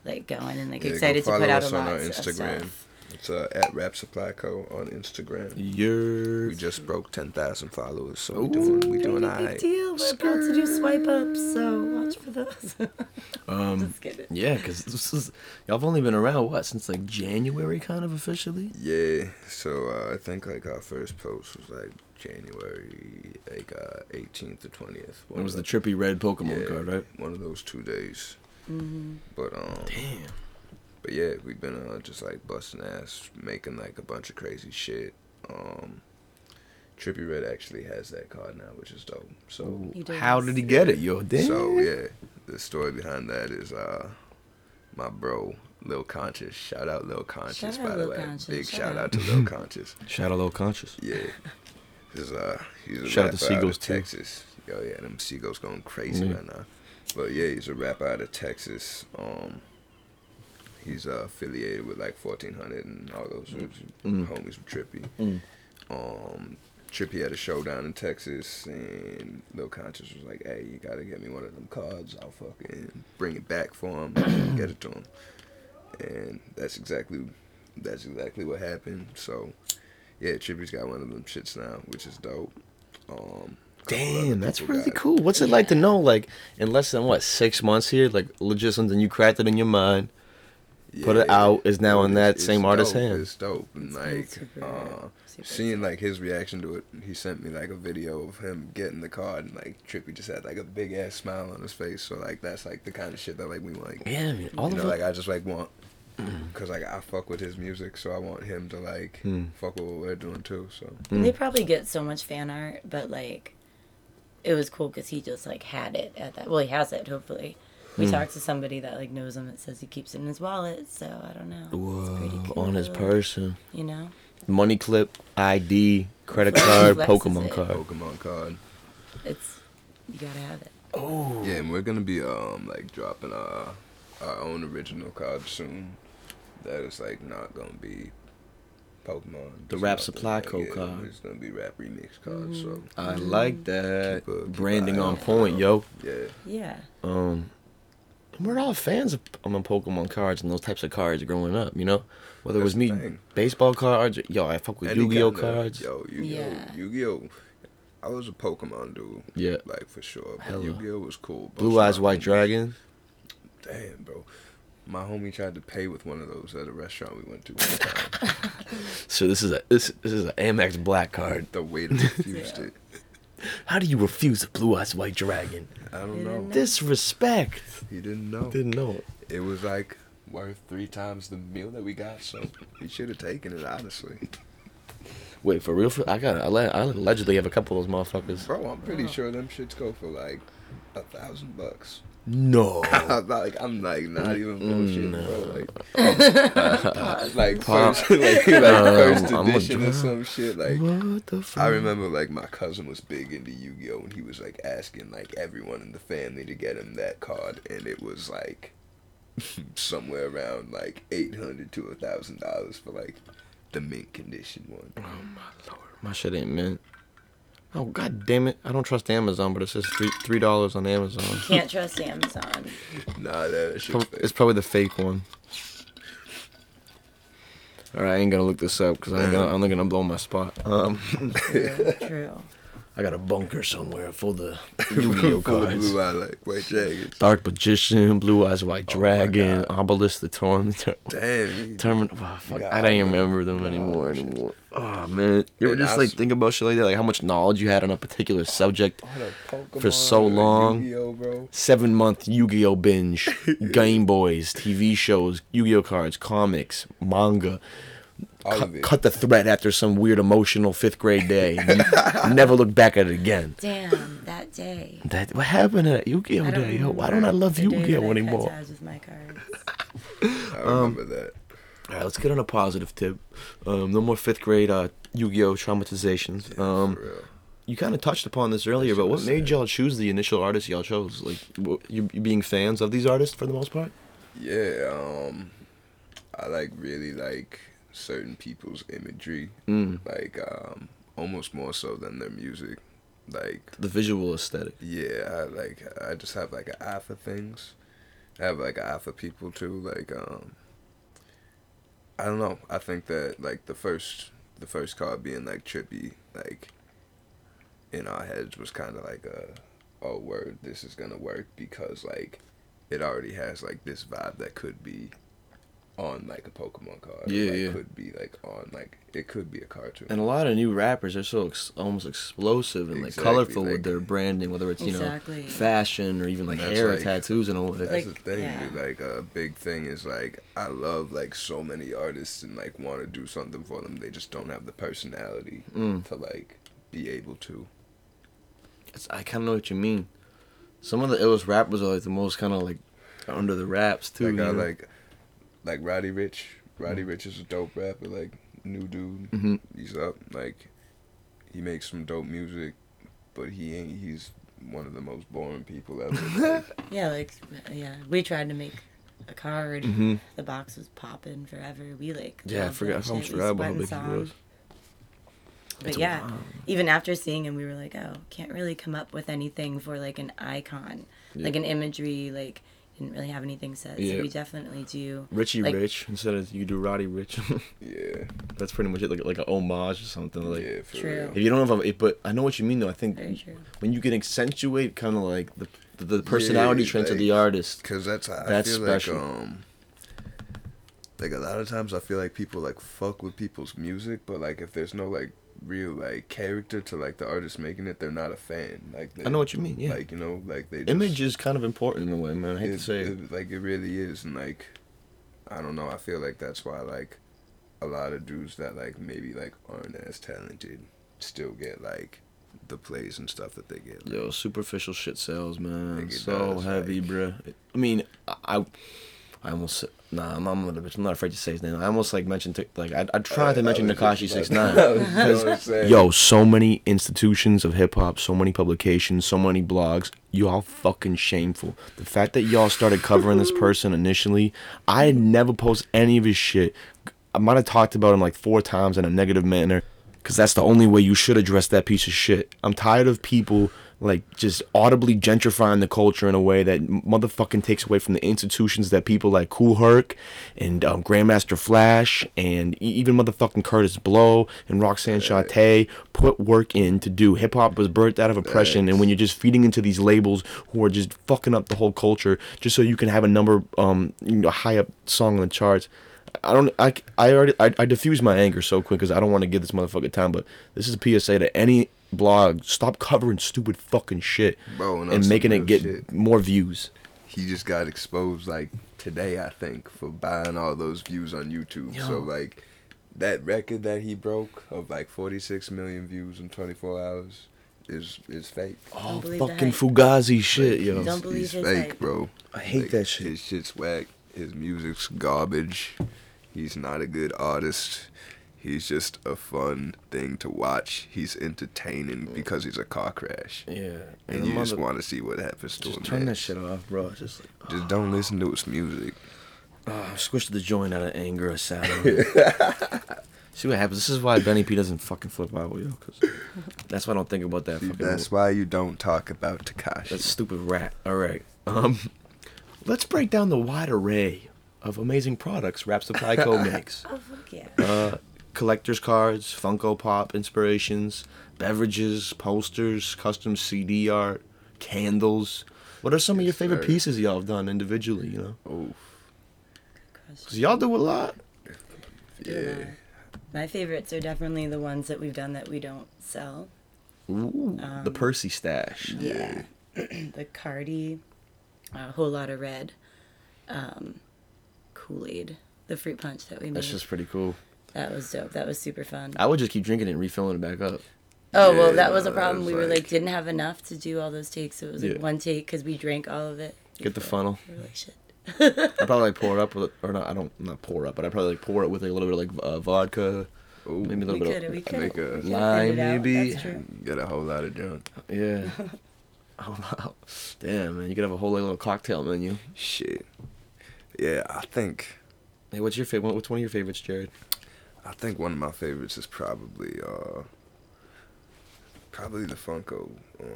S4: like going and like
S3: Yeah,
S4: excited to put out a lot
S3: our
S4: of
S3: Instagram.
S4: stuff.
S3: It's uh, at Rap Supply Co on Instagram.
S2: You're
S3: We just broke ten thousand followers, so we doing we doing
S4: Pretty big deal. We're about to do swipe ups, so watch for those.
S2: um
S4: Just kidding.
S2: yeah, because this is y'all have only been around what since like January, kind of officially.
S3: Yeah, so uh, I think like our first post was like January like uh, 18th to 20th.
S2: It was the Trippie Redd Pokemon
S3: yeah,
S2: card, right?
S3: One of those two days.
S4: hmm
S3: But um,
S2: Damn.
S3: But yeah, we've been uh, just like busting ass, making like a bunch of crazy shit. Um, Trippie Redd actually has that card now, which is dope. So
S4: He.
S2: How did he get it, yo? Damn.
S3: so yeah, the story behind that is uh, my bro Lil Conscious. Shout out Lil Conscious,
S4: Shout out
S3: by the
S4: Lil
S3: way.
S4: Conscious,
S3: Big
S4: shout
S3: shout
S4: out.
S3: out to Lil Conscious.
S2: Shout out, little conscious.
S3: Yeah. He's uh he's a
S2: Shout out to
S3: rapper out
S2: Seagulls,
S3: of
S2: too.
S3: Texas. Yo, yeah, them seagulls going crazy
S2: Yeah.
S3: right now. But yeah, he's a rapper out of Texas. Um he's uh, affiliated with like fourteen hundred and all those
S2: Mm.
S3: homies from Trippie.
S2: Mm.
S3: Um Trippie had a show down in Texas and Lil Conscious was like, Hey, you gotta get me one of them cards, I'll fucking bring it back for him get it to him. And that's exactly that's exactly what happened. So yeah, Trippie's got one of them shits now, which is dope. Um,
S2: Damn, that's really cool. What's it like to know, like, in less than what six months here, like legit something you crafted it in your mind, put it out, is now in that
S3: it's
S2: same artist's
S3: dope,
S2: hands.
S3: It's dope, and
S4: It's
S3: like
S4: super-
S3: uh,
S4: super
S3: seeing like his reaction to it. He sent me like a video of him getting the card, and like Trippie just had like a big ass smile on his face. So like that's like the kind of shit that like we like.
S2: Yeah, man, all
S3: you
S2: of
S3: know,
S2: it.
S3: like I just like want. Cause like I fuck with his music, so I want him to like
S2: Hmm.
S3: fuck with what we're doing too. So
S2: Mm.
S4: They probably get so much fan art, but like, it was cool because he just like had it at that. Well, he has it. Hopefully, we
S2: Hmm.
S4: talked to somebody that like knows him that says he keeps it in his wallet. So I don't know. It's pretty
S2: Whoa, on his person,
S4: You know.
S2: money clip, ID, credit card, Pokemon
S4: it.
S2: card.
S3: Pokemon card.
S4: It's you gotta have it.
S2: Oh,
S3: Yeah, and we're gonna be um like dropping our our own original card soon. That is like not gonna be Pokemon.
S2: The
S3: It's
S2: Rap Supply
S3: like
S2: Co
S3: it.
S2: card.
S3: It's gonna be rap remix cards. So
S2: I like that
S3: Keep a- keep
S2: branding on point, yo.
S3: yeah,
S4: Yeah.
S2: Um, we're all fans of um, Pokemon cards and those types of cards growing up, you know. Whether it was me,
S3: thing.
S2: baseball cards, yo, I fuck with Yu-Gi-Oh cards.
S3: Yo, Yu-Gi-Oh,
S4: Yeah.
S3: Yu-Gi-Oh. I was a Pokemon dude.
S2: Yeah.
S3: like for sure. But
S2: Hella.
S3: Yu-Gi-Oh was cool.
S2: Blue Eyes White
S3: homies-
S2: Dragon.
S3: Damn, bro. My homie tried to pay with one of those at a restaurant we went to one time.
S2: So this is a this, this is an Amex Black card.
S3: the waiter refused
S4: Yeah.
S3: it.
S2: How do you refuse a Blue Eyes White Dragon?
S3: I don't know.
S2: Disrespect.
S3: He didn't know.
S2: Didn't know it.
S3: Was like worth three times the meal that we got, so he should have taken it, honestly.
S2: Wait for real? For, I got. I, le- I allegedly have a couple of those motherfuckers.
S3: Bro, I'm pretty sure them shits go for like a thousand bucks.
S2: No.
S3: I'm like, I'm like, not even bullshit,
S2: no.
S3: bro. Like, like
S2: Pop.
S3: first, like, like
S2: Um,
S3: first
S2: I'm
S3: edition or some shit. Like,
S2: what the fuck?
S3: I remember like my cousin was big into Yu-Gi-Oh, and he was like asking like everyone in the family to get him that card, and it was like somewhere around like eight hundred to a thousand dollars for like the mint condition one.
S2: Oh my lord, my shit ain't mint. Oh god damn it! I don't trust Amazon, but it says three three dollars on Amazon.
S4: Can't trust Amazon.
S3: Nah, that shit's fake.
S2: It's probably the fake one. All right, I ain't gonna look this up because I'm gonna I'm not gonna blow my spot. Um,
S4: True. True.
S2: I got a bunker somewhere full of Yu-Gi-Oh cards.
S3: blue eye like white dragons.
S2: Dark Magician, Blue Eyes White
S3: Oh
S2: Dragon. Obelisk the Torn.
S3: Damn.
S2: Termin- oh, fuck, I don't even remember them anymore
S3: shit.
S2: anymore. Oh man, you ever
S3: And
S2: just like think about shit like that, like how much knowledge you had on a particular subject?
S3: Pokemon
S2: For so long. Seven month Yu-Gi-Oh binge, Game Boys, TV shows, Yu-Gi-Oh cards, comics, manga.
S3: All
S2: Cut, cut the thread after some weird emotional fifth grade day. You never look back at it again.
S4: Damn, that day.
S2: That what happened to that Yu-Gi-Oh
S4: I
S2: day? Yo, why don't I love
S4: the day that
S2: Yu-Gi-Oh
S4: I cut
S2: anymore?
S4: ties with my cards.
S3: I
S2: Um,
S3: remember that.
S2: All right, let's get on a positive tip. Um, no more fifth grade uh, Yu-Gi-Oh traumatizations. Um,
S3: For real.
S2: you kind of touched upon this earlier, but what made y'all choose the initial artists y'all chose? Like, you, you being fans of these artists for the most part?
S3: Yeah, um, I like really like certain people's imagery,
S2: Mm.
S3: like um, almost more so than their music. like
S2: The visual aesthetic.
S3: yeah, I like I just have like an eye for things. I have like an eye for people too. Like um, I don't know. I think that like the first the first card being like Trippie, like in our heads was kind of like a oh word this is gonna work because like it already has like this vibe that could be on like a Pokemon card.
S2: Yeah,
S3: like,
S2: yeah.
S3: Could be like on like it could be a cartoon.
S2: And a lot of new rappers are so ex- almost explosive and like
S3: Exactly,
S2: colorful
S3: like-
S2: with their branding, whether it's you
S4: Exactly.
S2: know fashion or even like hair
S3: like-
S2: tattoos and all way.
S3: That's
S4: Like,
S3: the thing.
S4: yeah.
S3: Like a big thing is like I love like so many artists and like want to do something for them. They just don't have the personality
S2: Mm.
S3: to like be able to.
S2: It's, I kind of know what you mean. Some of the illest rappers are like the most kind of like under the wraps too.
S3: like I
S2: you know?
S3: like like Roddy Ricch. Roddy Ricch is a dope rapper. Like new dude.
S2: Mhm.
S3: He's up. Like he makes some dope music, but he ain't. He's one of the most boring people ever.
S4: Yeah, like yeah, we tried to make a card.
S2: Mhm.
S4: The box was popping forever. We like
S2: Yeah, I forgot.
S4: that
S2: I almost.
S4: We
S2: forgot about how
S4: went
S2: big he was.
S4: But
S2: It's
S4: yeah,
S2: wild.
S4: even after seeing him, we were like, oh, can't really come up with anything for like an icon, like an imagery. Like didn't really have anything set.
S2: Yeah.
S4: So we definitely do.
S2: Richie
S4: like-
S2: Rich instead of you do Roddy Ricch.
S3: yeah.
S2: That's pretty much it, like like an homage or something. Like
S3: yeah. For
S4: True.
S3: real.
S2: if you don't know if I'm, it, but I know what you mean though. I think
S4: Very true.
S2: when you can accentuate kind of like the the, the personality
S3: Yeah,
S2: traits of the artist.
S3: Cause that's I
S2: That's
S3: feel
S2: special.
S3: like um like a lot of times I feel like people like fuck with people's music, but like if there's no like real like character to like the artist making it, they're not a fan. Like they,
S2: I know what you mean. Yeah,
S3: Like you know, like they just,
S2: image is kind of important in a way, man. I hate
S3: it,
S2: to say it.
S3: it- like it really is, and like I don't know. I feel like that's why like a lot of dudes that like maybe like aren't as talented still get like the plays and stuff that they get. Like,
S2: Yo, superficial shit sells, man. So
S3: does,
S2: heavy,
S3: like-
S2: bruh. I mean, I, I, I almost nah. I'm, I'm, not, I'm not afraid to say his name. I almost like mentioned like I, I tried to mention
S3: Tekashi
S2: Six Nine.
S3: I was gonna say.
S2: Yo, so many institutions of hip hop, so many publications, so many blogs. Y'all fucking shameful. The fact that y'all started covering this person initially, I had never posted any of his shit. I might have talked about him like four times in a negative manner, because that's the only way you should address that piece of shit. I'm tired of people like just audibly gentrifying the culture in a way that motherfucking takes away from the institutions that people like Kool Herc and um, Grandmaster Flash and even motherfucking Kurtis Blow and Roxanne Shante put work in to do. Hip hop was birthed out of oppression, and when you're just feeding into these labels who are just fucking up the whole culture just so you can have a number um you know high up song on the charts. I don't. I, I already. I, I diffuse my anger so quick because I don't want to give this motherfucker time. But this is a PSA to any blog: stop covering stupid fucking shit
S3: Bro, and
S2: and making it get
S3: shit.
S2: more views.
S3: he just got exposed like today I think for buying all those views on YouTube.
S2: Yo.
S3: So like that record that he broke of like 46 million views in 24 hours is is fake.
S2: Oh, fucking. Fugazi shit, yo.
S4: Don't believe
S3: He's
S4: his
S3: fake,
S4: hype.
S3: bro.
S2: I hate
S3: Like,
S2: that shit.
S3: His shit's whack. His music's garbage. He's not a good artist. He's just a fun thing to watch. He's entertaining because he's a car crash.
S2: Yeah,
S3: And
S2: the
S3: you just want to see what happens to
S2: just
S3: him.
S2: turn that shit off, bro. Just like
S3: Just don't listen to his music.
S2: oh, squish the joint out of anger or sadness. See what happens. This is why Benny P doesn't fucking flip out, yo. Cause that's why I don't think about that
S3: See,
S2: fucking.
S3: that's why you don't talk about Tekashi.
S2: That stupid rat. All right. Um, let's break down the wide array of amazing products Rap Supply Co. makes.
S4: Oh fuck yeah.
S2: Uh, collector's cards, Funko Pop inspirations, beverages, posters, custom CD art, candles. What are some of your favorite
S3: sir.
S2: pieces y'all have done individually? You know,
S3: Oh,
S2: cause y'all do a lot.
S3: yeah.
S4: My favorites are definitely the ones that we've done that we don't sell.
S2: Ooh, the
S4: Um,
S2: Percy stash.
S4: Yeah. the Carti, a whole lot of red, um, Kool Aid, the fruit punch that we made.
S2: That's just pretty cool.
S4: That was dope. That was super fun.
S2: I would just keep drinking it and refilling it back up.
S4: oh well, that was a problem.
S3: that
S4: We
S3: was
S4: were like
S3: like-
S4: didn't have enough to do all those takes. So it was like
S2: Yeah.
S4: one take because we drank all of it.
S2: Get the funnel.
S4: We were like shit.
S2: I probably like pour it up with, or not. I don't not pour up, but I probably like pour it with like, a little bit of like uh, vodka,
S3: Oh,
S2: maybe a little
S4: We
S2: bit
S4: could
S2: of
S4: we could
S3: make a-
S2: Lime, maybe.
S3: Get a whole lot of junk.
S2: yeah. oh wow, damn man, you could have a whole like, little cocktail menu.
S3: Shit. Yeah, I think
S2: Hey, what's your favorite? What's one of your favorites, Jared?
S3: I think one of my favorites is probably uh Probably the Funko. Um,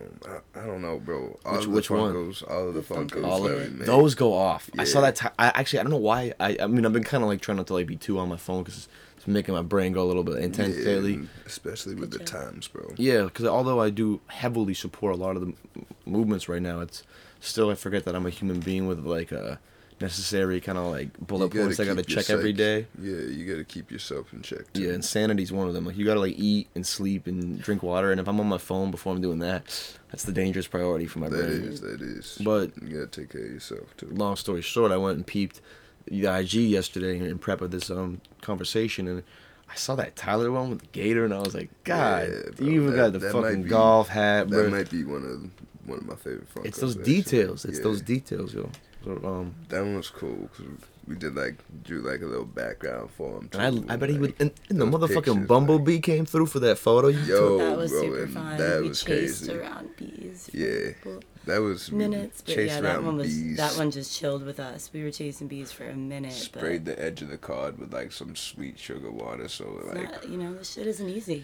S3: I, I don't know, bro. All
S2: Which-
S3: of the
S2: which one?
S3: Funkos, all of the,
S4: The
S3: Funkos.
S4: Funkos,
S2: All of
S3: we
S2: those go off. I saw that. T- I actually I don't know why. I I mean I've been kind of like trying not to like be too on my phone because it's making my brain go a little bit intense
S3: Yeah,
S2: lately.
S3: especially with the times, bro.
S2: Yeah, because although I do heavily support a lot of the m- movements right now, it's still I forget that I'm a human being with like a necessary kind of like bullet points I gotta check every day.
S3: Yeah, you gotta keep yourself in check. Too.
S2: Yeah, insanity's one of them. Like you gotta like eat and sleep and drink water, and if I'm on my phone before I'm doing that, that's the dangerous priority for my
S3: that
S2: brain.
S3: is, that is.
S2: But-
S3: you gotta take care of yourself too.
S2: long story short, I went and peeped the IG yesterday in prep of this um conversation, and I saw that Tyler one with the gator, and I was like, God,
S3: Yeah,
S2: you even
S3: that-
S2: got the fucking
S3: be-
S2: golf hat,
S3: That might be one of one of my favorite
S2: it's those
S3: actually.
S2: details. It's
S3: Yeah.
S2: those details, yo. So, um,
S3: That one was cool because we did like drew like a little background for him. Too,
S2: and I, I bet he would. And, and the motherfucking
S3: pictures,
S2: Bumblebee came through for that photo. You
S3: Yo,
S2: took.
S4: that was
S3: bro,
S4: super fun.
S3: that
S4: we
S3: was
S4: chased
S3: crazy.
S4: around bees.
S3: Yeah.
S4: a
S3: That was
S4: minutes, but
S3: chased
S4: yeah, that one was
S3: bees,
S4: that one just chilled with us. We were chasing bees for a minute,
S3: sprayed
S4: but
S3: the edge of the card with like some sweet sugar water. So like,
S4: not, you know, this shit isn't easy.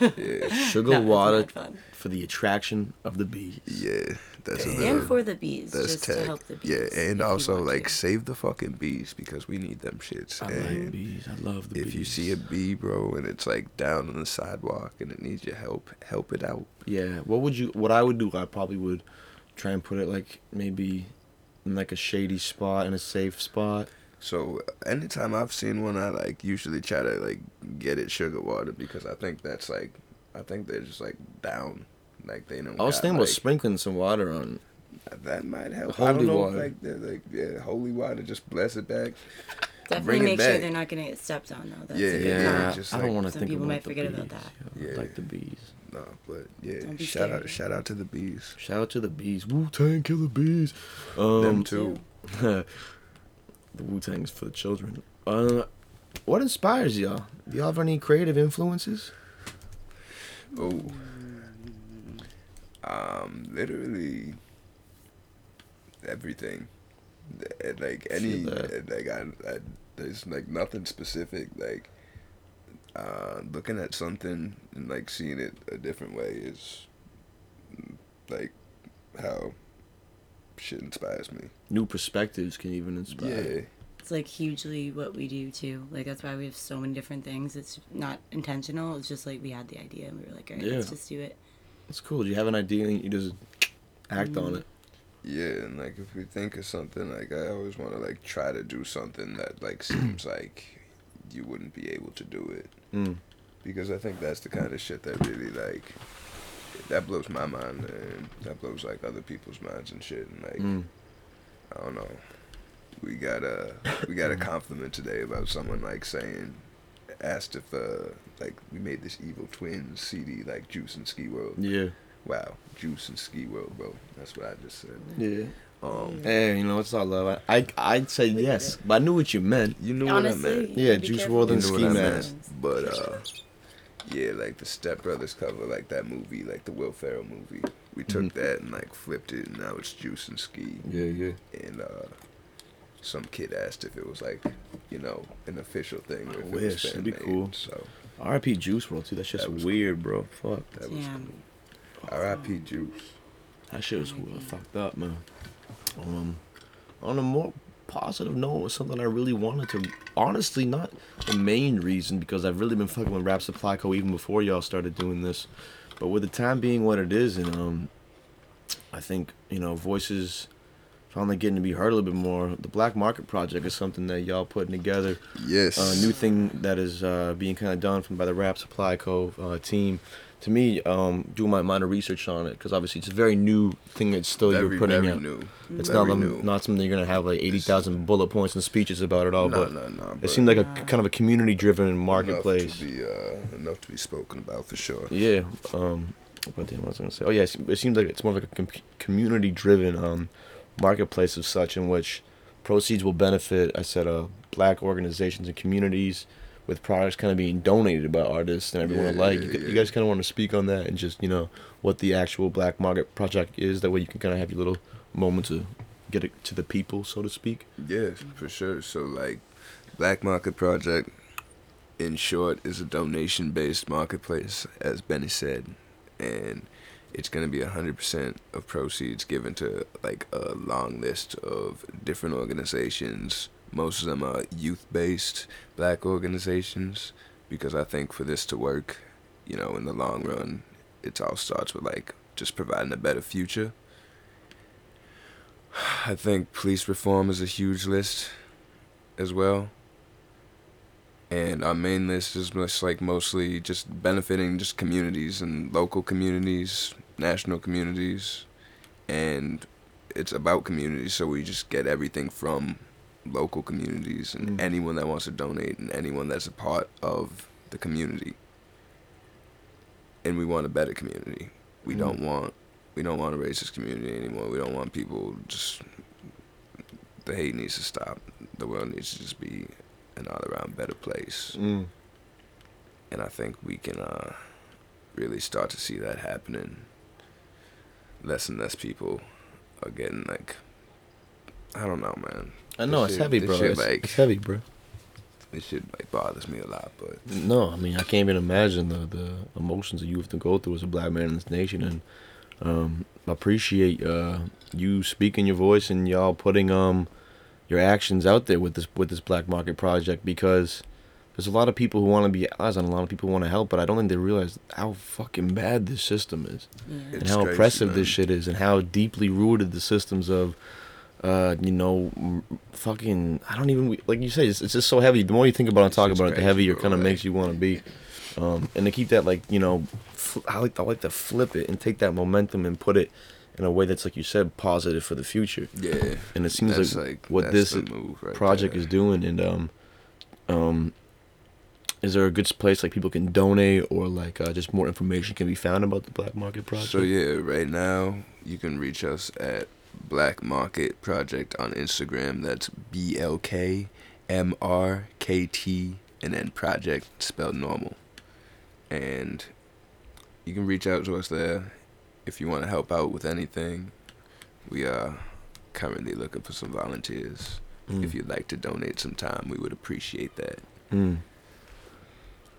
S3: Yeah,
S2: Sugar
S4: No,
S2: water for the attraction of the bees.
S3: yeah, that's a
S2: Damn.
S3: little.
S4: and for the bees,
S3: That's
S4: just to
S3: tech.
S4: help the bees.
S3: Yeah, and also like
S4: to.
S3: save the fucking bees because we need them shits.
S2: I like bees. I love the
S3: if
S2: bees.
S3: If you see a bee, bro, and it's like down on the sidewalk and it needs your help, help it out.
S2: Yeah. What would you? What I would do? I probably would try and put it like maybe in like a shady spot in a safe spot.
S3: So anytime I've seen one, I like usually try to like get it sugar water because I think that's like, I think they're just like down, like they don't.
S2: I was
S3: got,
S2: thinking about
S3: like,
S2: sprinkling some water on.
S3: That might help. I
S2: Holy
S3: don't know
S2: water.
S3: like they're like yeah, holy water, just bless it back.
S4: Definitely
S3: bring it
S4: make sure they're not gonna get stepped on though. That's
S3: Yeah,
S4: a good
S3: yeah,
S4: call.
S3: just
S2: I don't want to
S4: Some
S2: think
S4: people
S2: about
S4: might
S2: the
S4: forget about that.
S2: Yeah, like the bees.
S3: No, but yeah,
S4: Don't
S3: shout out, shout out to the bees.
S2: Shout out to the bees. Wu Tang killer bees. Um,
S3: Them too.
S2: the Wu Tang's for the children. Uh, what inspires y'all? Do y'all have any creative influences?
S3: Oh, um, literally everything. Like any, like I, I, there's like nothing specific. Like uh, looking at something and like seeing it a different way is like how shit inspires me.
S2: New perspectives can even inspire.
S3: Yeah,
S2: inspire.
S4: It's like hugely what we do too. Like that's why we have so many different things. It's not intentional. It's just like we had the idea and we were like, all right, let's just do it.
S2: It's cool. Do you have an idea and you just act on it.
S3: yeah, and like if we think of something, like I always want to like try to do something that like seems like you wouldn't be able to do it.
S2: Mm.
S3: because I think that's the kind of shit that really like that blows my mind and that blows like other people's minds and shit and like
S2: Mm.
S3: I don't know. We got a we got a compliment today about someone like saying asked if uh like we made this evil twins CD like Juice and Ski World.
S2: Yeah.
S3: Wow, Juice and Ski World, bro. That's what I just said.
S2: Yeah.
S3: Um,
S2: Hey, you know, it's all love. I, I I'd say yes, but I knew what you meant.
S3: you knew
S4: Honestly,
S3: what I meant.
S2: Yeah, Juice
S4: careful
S2: WRLD and
S3: You know
S4: those
S3: what I
S2: Ski
S3: meant.
S4: things.
S3: But uh, yeah, like the Step Brothers cover, like that movie, like the Will Ferrell movie. We took
S2: Mhm.
S3: that and like flipped it, and now it's Juice and Ski.
S2: Yeah, yeah.
S3: And uh, some kid asked if it was like, you know, an official thing or if
S2: I
S3: it
S2: wish,
S3: was
S2: that'd be
S3: fan-made.
S2: cool.
S3: So
S2: R.I.P. Juice WRLD too. That shit's
S3: That was
S2: weird, bro. Fuck.
S3: that was
S4: Damn.
S3: cool. R.I.P. Juice.
S2: That shit was fucked up, man. Um, on a more positive note, it was something I really wanted to. Honestly, not the main reason because I've really been fucking with Rap Supply Co. even before y'all started doing this. But with the time being what it is, and um, I think you know voices finally getting to be heard a little bit more. The Black Market Project is something that y'all putting together.
S3: Yes.
S2: A new thing that is uh, being kind of done from by the Rap Supply Co. Uh, team. To me, um, doing my minor research on it because obviously it's a very new thing that still
S3: very,
S2: you're putting
S3: very
S2: out.
S3: new.
S2: It's
S3: very
S2: not
S3: new.
S2: not something you're gonna have like eighty thousand bullet points and speeches about it all,
S3: no,
S2: but
S3: no, no.
S2: it
S3: but
S2: seemed like a kind of a community-driven marketplace.
S3: Enough to be, uh, enough to be spoken about for sure.
S2: Yeah. Um. What damn, what was I gonna say? Oh yeah, it it seems like it's more like a com- community-driven um marketplace of such in which proceeds will benefit. I said uh black organizations and communities with products kind of being donated by artists and everyone
S3: Yeah,
S2: alike.
S3: yeah,
S2: you, g- you guys kind of want to speak on that and just you know what the actual black market project is. That way you can kind of have your little moment to get it to the people, so to speak.
S3: Yeah, for sure. So like, Black Market Project, in short, is a donation-based marketplace, as Benny said, and it's gonna be hundred percent of proceeds given to like a long list of different organizations. Most of them are youth-based black organizations, because I think for this to work, you know, in the long run, it all starts with like just providing a better future. I think police reform is a huge list as well. And our main list is just like mostly just benefiting just communities and local communities, national communities, and it's about communities. So we just get everything from local communities and
S2: Mm.
S3: anyone that wants to donate and anyone that's a part of the community. And we want a better community. We
S2: Mm.
S3: don't want we don't want a racist community anymore. We don't want people just the hate needs to stop. The world needs to just be an all around better place.
S2: Mm.
S3: And I think we can uh, really start to see that happening. Less and less people are getting like I don't know, man.
S2: I know it's
S3: shit-
S2: heavy, bro.
S3: shit,
S2: It's,
S3: like-
S2: it's heavy, bro.
S3: This shit like bothers me a lot, but
S2: No, I mean I can't even imagine the the emotions that you have to go through as a black man in this nation, and um, I appreciate uh, you speaking your voice and y'all putting um your actions out there with this with this black market project because there's a lot of people who want to be allies and a lot of people want to help, but I don't think they realize how fucking bad this system is
S4: Yeah.
S2: and
S3: It's
S2: how
S3: crazy,
S2: oppressive
S3: man.
S2: this shit is and how deeply rooted the systems of uh you know fucking i don't even like you say it's, it's just so heavy. The more you think about it and talk about it the heavier it kind of makes you want to be um and to keep that like you know fl- i like to, I like to flip it and take that momentum and put it in a way that's like you said positive for the future.
S3: Yeah.
S2: and it seems
S3: that's
S2: like, what this
S3: move right
S2: project
S3: there.
S2: is doing and um um is there a good place like people can donate or like uh, just more information can be found about the black market project?
S3: So yeah, right now you can reach us at Black Market Project on Instagram. That's B L K M R K T and then project spelled normal. And you can reach out to us there if you want to help out with anything. We are currently looking for some volunteers.
S2: Mm.
S3: If you'd like to donate some time, we would appreciate that.
S2: Mm.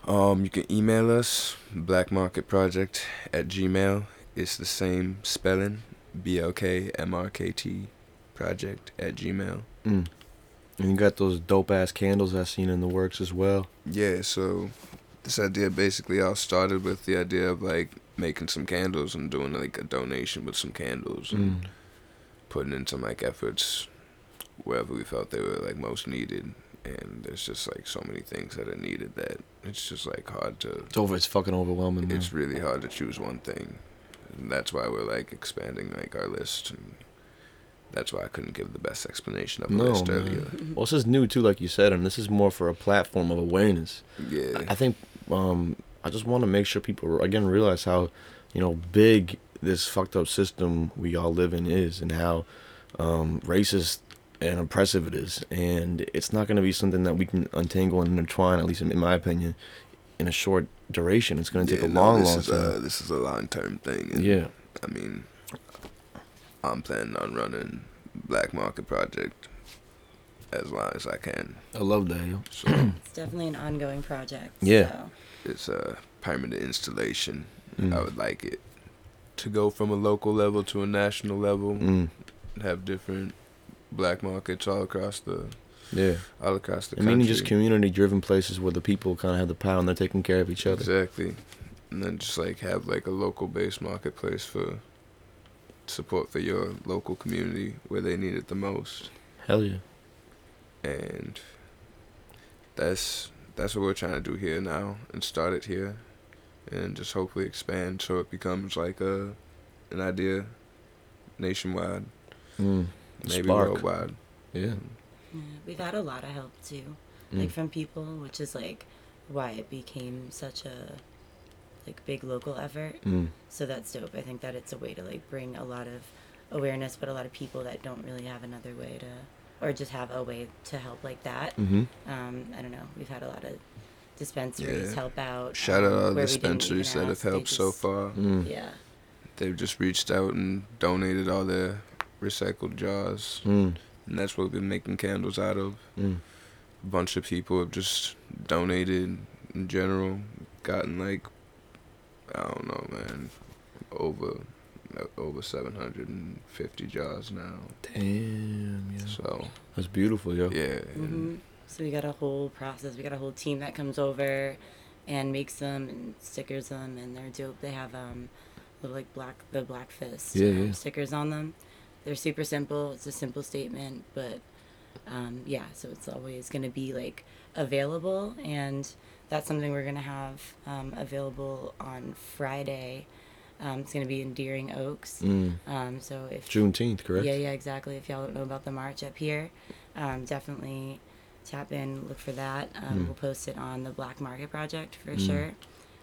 S3: Um, you can email us blackmarketproject at gmail. It's the same spelling, B L K M R K T project at gmail.
S2: Mm. And you got those dope ass candles I've seen in the works as well.
S3: Yeah, so this idea basically all started with the idea of like making some candles and doing like a donation with some candles and
S2: Mm.
S3: putting in some like efforts wherever we felt they were like most needed. And there's just like so many things that are needed that it's just like hard to
S2: It's over. It's fucking overwhelming. Man.
S3: it's really hard to choose one thing and that's why we're like expanding like our list and that's why i couldn't give the best explanation of the
S2: No,
S3: list
S2: man.
S3: earlier
S2: well, this is new too, like you said, and this is more for a platform of awareness.
S3: yeah
S2: I think um, I just want to make sure people again realize how you know big this fucked up system we all live in is, and how um, racist and oppressive it is, and it's not going to be something that we can untangle and intertwine. At least in, in my opinion, in a short duration. It's going to take
S3: Yeah,
S2: a
S3: no,
S2: long,
S3: this
S2: long
S3: is
S2: time.
S3: A, this is a long term thing and
S2: yeah.
S3: i mean i'm planning on running black market project as long as i can
S2: I love that. Yo.
S3: so
S4: It's definitely an ongoing project.
S2: Yeah.
S4: So.
S3: it's a permanent installation
S2: Mm.
S3: i would like it to go from a local level to a national level
S2: Mm.
S3: have different black markets all across the
S2: Yeah.
S3: all across the
S2: I
S3: country
S2: mean, just community-driven places where the people kind of have the power and they're taking care of each other.
S3: Exactly. And then just like have like a local based marketplace for support for your local community where they need it the most.
S2: Hell yeah.
S3: And that's that's what we're trying to do here now and start it here and just hopefully expand so it becomes like a an idea nationwide,
S2: Mm.
S3: maybe
S2: Spark.
S3: worldwide.
S2: Yeah.
S4: Yeah, we've had a lot of help too,
S2: Mm.
S4: like from people, which is like why it became such a like big local effort.
S2: Mm.
S4: So that's dope. I think that it's a way to like bring a lot of awareness, but a lot of people that don't really have another way to, or just have a way to help like that.
S2: Mm-hmm.
S4: Um, I don't know. We've had a lot of dispensaries
S3: Yeah.
S4: help out.
S3: Shout out
S4: um,
S3: all the
S4: where we didn't even
S3: dispensaries that have helped so far.
S2: Mm.
S4: Yeah.
S3: They've just reached out and donated all their recycled jars.
S2: Mm.
S3: And that's what we've been making candles out of.
S2: Mm.
S3: A bunch of people have just donated in general, gotten like, I don't know, man, over uh, over 750 jars now.
S2: Damn, yeah.
S3: So
S2: That's beautiful, yo.
S3: yeah,
S4: hmm So we got a whole process. We got a whole team that comes over and makes them and stickers them, and they're dope. They have um, little like black the black fist
S2: Yeah,
S4: um,
S2: yeah.
S4: stickers on them. They're super simple. It's a simple statement, but um, yeah. So it's always gonna be like available, and that's something we're gonna have um, available on Friday. Um, it's gonna be in Deering Oaks.
S2: Mm.
S4: Um, so if
S2: Juneteenth, correct?
S4: yeah, yeah, exactly. If y'all don't know about the march up here, um, definitely tap in, look for that. Um,
S2: Mm.
S4: We'll post it on the Black Market Project for
S2: Mm.
S4: sure.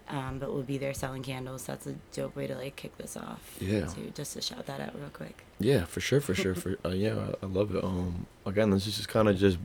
S4: Um, but we'll be there selling candles. That's a dope way to like kick this off.
S2: Yeah.
S4: To, just to shout that out real quick.
S2: Yeah, for sure, for sure, for uh, yeah, I, I love it. Um, again, this is just kind of just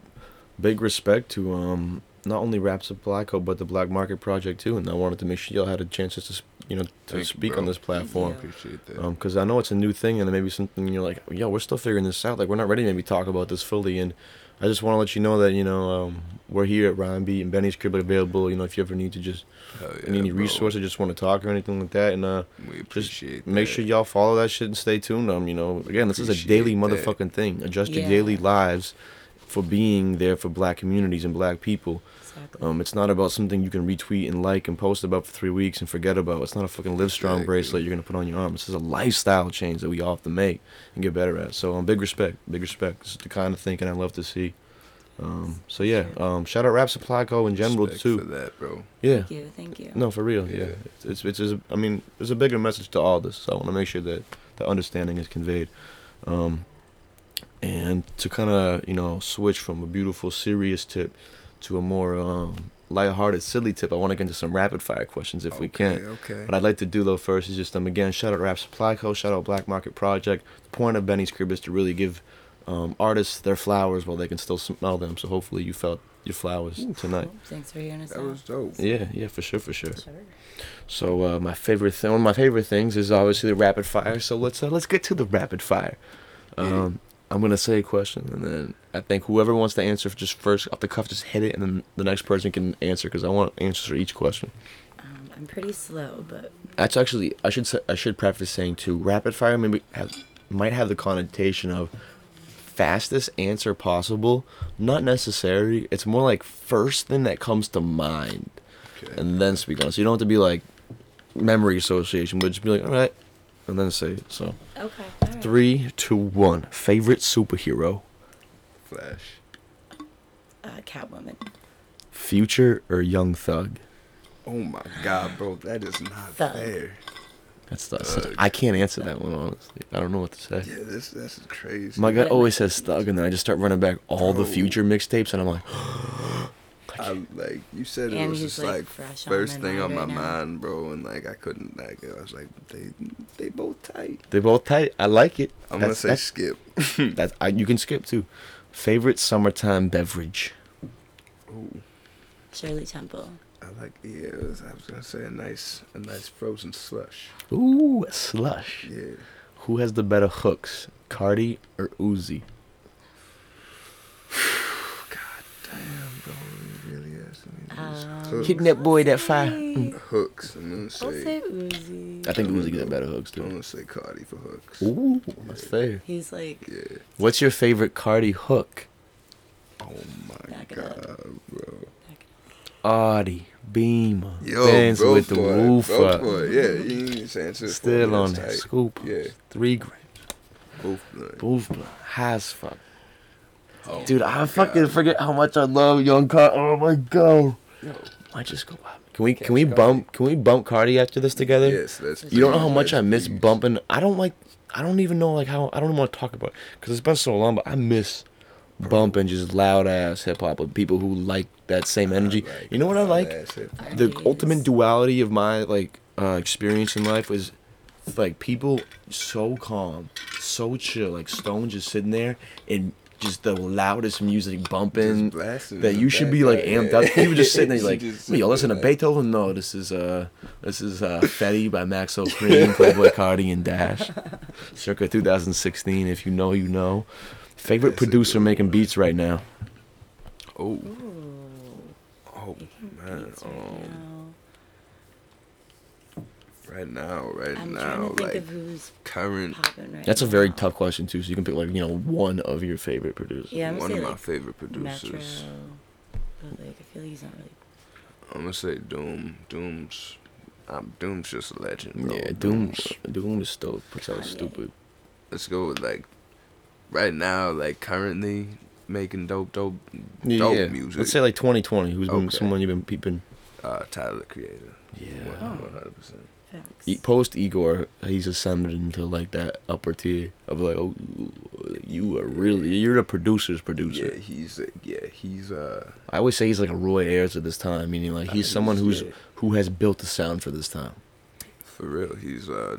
S2: big respect to um not only Rap Supply Co but the Black Market Project too, and I wanted to make sure y'all had a chance just to s- you know to
S3: Thank you,
S2: speak
S3: bro.
S2: on this platform.
S4: Yeah.
S3: appreciate that.
S2: Um, cause I know it's a new thing and maybe something you're like, yo, we're still figuring this out. Like we're not ready to maybe talk about this fully. And I just want to let you know that you know um, we're here at Ryan B and Benny's crib available. You know, if you ever need to just
S3: yeah,
S2: need any
S3: bro.
S2: resources, just want to talk or anything like that, and uh,
S3: We
S2: just make
S3: that.
S2: sure y'all follow that shit and stay tuned. Um, you know, again, this is a
S3: Appreciate
S2: daily
S3: that.
S2: motherfucking thing. Adjust your daily lives for being there for black communities and black people.
S4: Exactly.
S2: Um, it's not about something you can retweet and like and post about for three weeks and forget about. It's not a fucking Live Strong
S3: Exactly.
S2: bracelet you're gonna put on your arm. This is a lifestyle change that we all have to make and get better at. So, um, big respect, big respect. This is the kind of thinking I love to see. Um, so yeah, um, shout out Rap Supply Co. in general
S3: Respect
S2: too.
S3: for that, bro.
S2: Yeah,
S4: Thank you. Thank you.
S2: no, for real. Yeah,
S3: Yeah.
S2: it's it's, it's a, I mean, there's a bigger message to all this. So I want to make sure that the understanding is conveyed. Um, and to kind of you know switch from a beautiful serious tip to a more um, lighthearted silly tip, I want to get into some rapid fire questions if we can.
S3: Okay.
S2: What I'd like to do though first is just um again shout out Rap Supply Co. Shout out Black Market Project. The point of Benny's crib is to really give um, artists their flowers while they can still smell them. So hopefully you felt your flowers tonight.
S4: Cool. Thanks for hearing us
S3: that
S4: out.
S3: was dope.
S2: Yeah, yeah, for sure, for sure.
S4: Sure.
S2: So uh, my favorite thing, one of my favorite things is obviously the rapid fire. So let's uh, let's get to the rapid fire. Um, I'm gonna say a question, and then I think whoever wants to answer just first off the cuff, just hit it, and then the next person can answer because I want answers for each question.
S4: Um, I'm pretty slow, but
S2: That's actually I should say, I should preface saying too. Rapid fire maybe have, might have the connotation of fastest answer possible. Not necessary. It's more like first thing that comes to mind,
S3: Okay.
S2: and then speak on it. So you don't have to be like memory association, but just be like, all right, and then say it. So
S4: okay. All right.
S2: three, two, one. Favorite superhero:
S3: Flash.
S4: Uh, Catwoman.
S2: Future or Young Thug?
S3: Oh my God, bro, that is not
S4: Thug.
S3: fair.
S2: That's, that's I can't answer that one honestly. I don't know what to say.
S3: Yeah, this this is crazy.
S2: My gut always says Thug, and then I just start running back all the
S3: Bro.
S2: future mixtapes, and I'm like,
S3: I like you said it
S4: And
S3: was
S4: he's,
S3: just
S4: like,
S3: like
S4: fresh on
S3: first
S4: my
S3: thing on my
S4: right now.
S3: mind, bro, and like I couldn't like I was like they they both tight.
S2: they both tight. I like it.
S3: I'm gonna
S2: That's-
S3: say
S2: that's,
S3: skip.
S2: that's I, you can skip too. Favorite summertime beverage?
S3: Ooh,
S4: Shirley Temple.
S3: I like yeah. it was- I was gonna say a nice a nice frozen slush.
S2: Ooh, a slush.
S3: Yeah.
S2: Who has the better hooks, Carti or Uzi?
S3: God damn, bro, you really asking me these
S4: Um,
S3: hooks.
S2: Hitting that boy that fire.
S4: Say-
S3: hooks. I'm gonna
S4: I'll
S3: say.
S4: say Uzi.
S2: I think Uzi get better hooks too.
S3: I'm gonna say Carti for hooks.
S2: Ooh, that's fair.
S4: He's like,
S3: Yeah.
S2: What's your favorite Carti hook?
S3: Oh my
S4: Back up.
S3: god, bro.
S2: Audi, Beamer,
S3: Yo,
S2: Benz
S3: bro,
S2: with the roof up.
S3: Yeah, you ain't saying to
S2: Still on that scoop.
S3: Yeah,
S2: Three grand.
S3: both. Like,
S2: Both blood. High as fuck.
S3: oh
S2: Dude,
S3: my
S2: I fucking
S3: God.
S2: forget how much I love Young Carti. Oh my god.
S3: Yo,
S2: Might just go up. Can we can we
S3: Catch
S2: bump can we bump Carti after this together?
S3: yes, let's.
S2: You don't know how much I miss
S3: please.
S2: bumping. I don't like. I don't even know like how. I don't even want to talk about because it's been so long. But I miss bumping just loud ass hip hop with people who like that same energy.
S3: like
S2: you know what I like?
S3: ass hip hop.
S2: The
S4: Yes.
S2: ultimate duality of my like uh, experience in life was like people so calm, so chill, like Stone just sitting there and just the loudest music bumping. That you should be like amped up. You were just sitting there like, "Me, yo, listen to Beethoven. No, this is uh, this is uh, Fetti by Maxo Kream, Playboi Carti and Dash, circa 2016. If you know, you know. Favorite
S3: That's
S2: producer making beats right now?
S3: Oh, oh man.
S4: Beats right now.
S3: Right now, right
S4: I'm
S3: now,
S4: trying to think
S3: like
S4: of who's
S3: current
S4: popping right
S2: That's a very tough question too. So you can pick like you know one of your favorite producers.
S4: Yeah, I'm
S3: one
S4: gonna
S3: of
S4: say
S3: my
S4: like
S3: favorite
S4: Metro,
S3: producers.
S4: but like I feel like he's not really.
S3: I'm gonna say Doom. Doom's, um, Doom's just a legend, bro.
S2: Yeah, Doom.
S3: Doom's-
S2: Doom is still so
S4: Kanye.
S2: stupid.
S3: Let's go with like, right now, like currently making dope, dope, dope
S2: yeah.
S3: music.
S2: Let's say like 2020. Who's been someone you've been peeping?
S3: Uh, Tyler the Creator.
S2: Yeah.
S4: Oh.
S3: One hundred percent.
S4: Facts.
S2: E- Post Igor, he's ascended into like that upper tier of like, oh, you are really you're the producer's producer.
S3: Yeah, he's uh, yeah he's uh
S2: I always say he's like a Roy Ayers at this time, meaning like he's someone who's
S3: yeah.
S2: who has built the sound for this time.
S3: for real. He's uh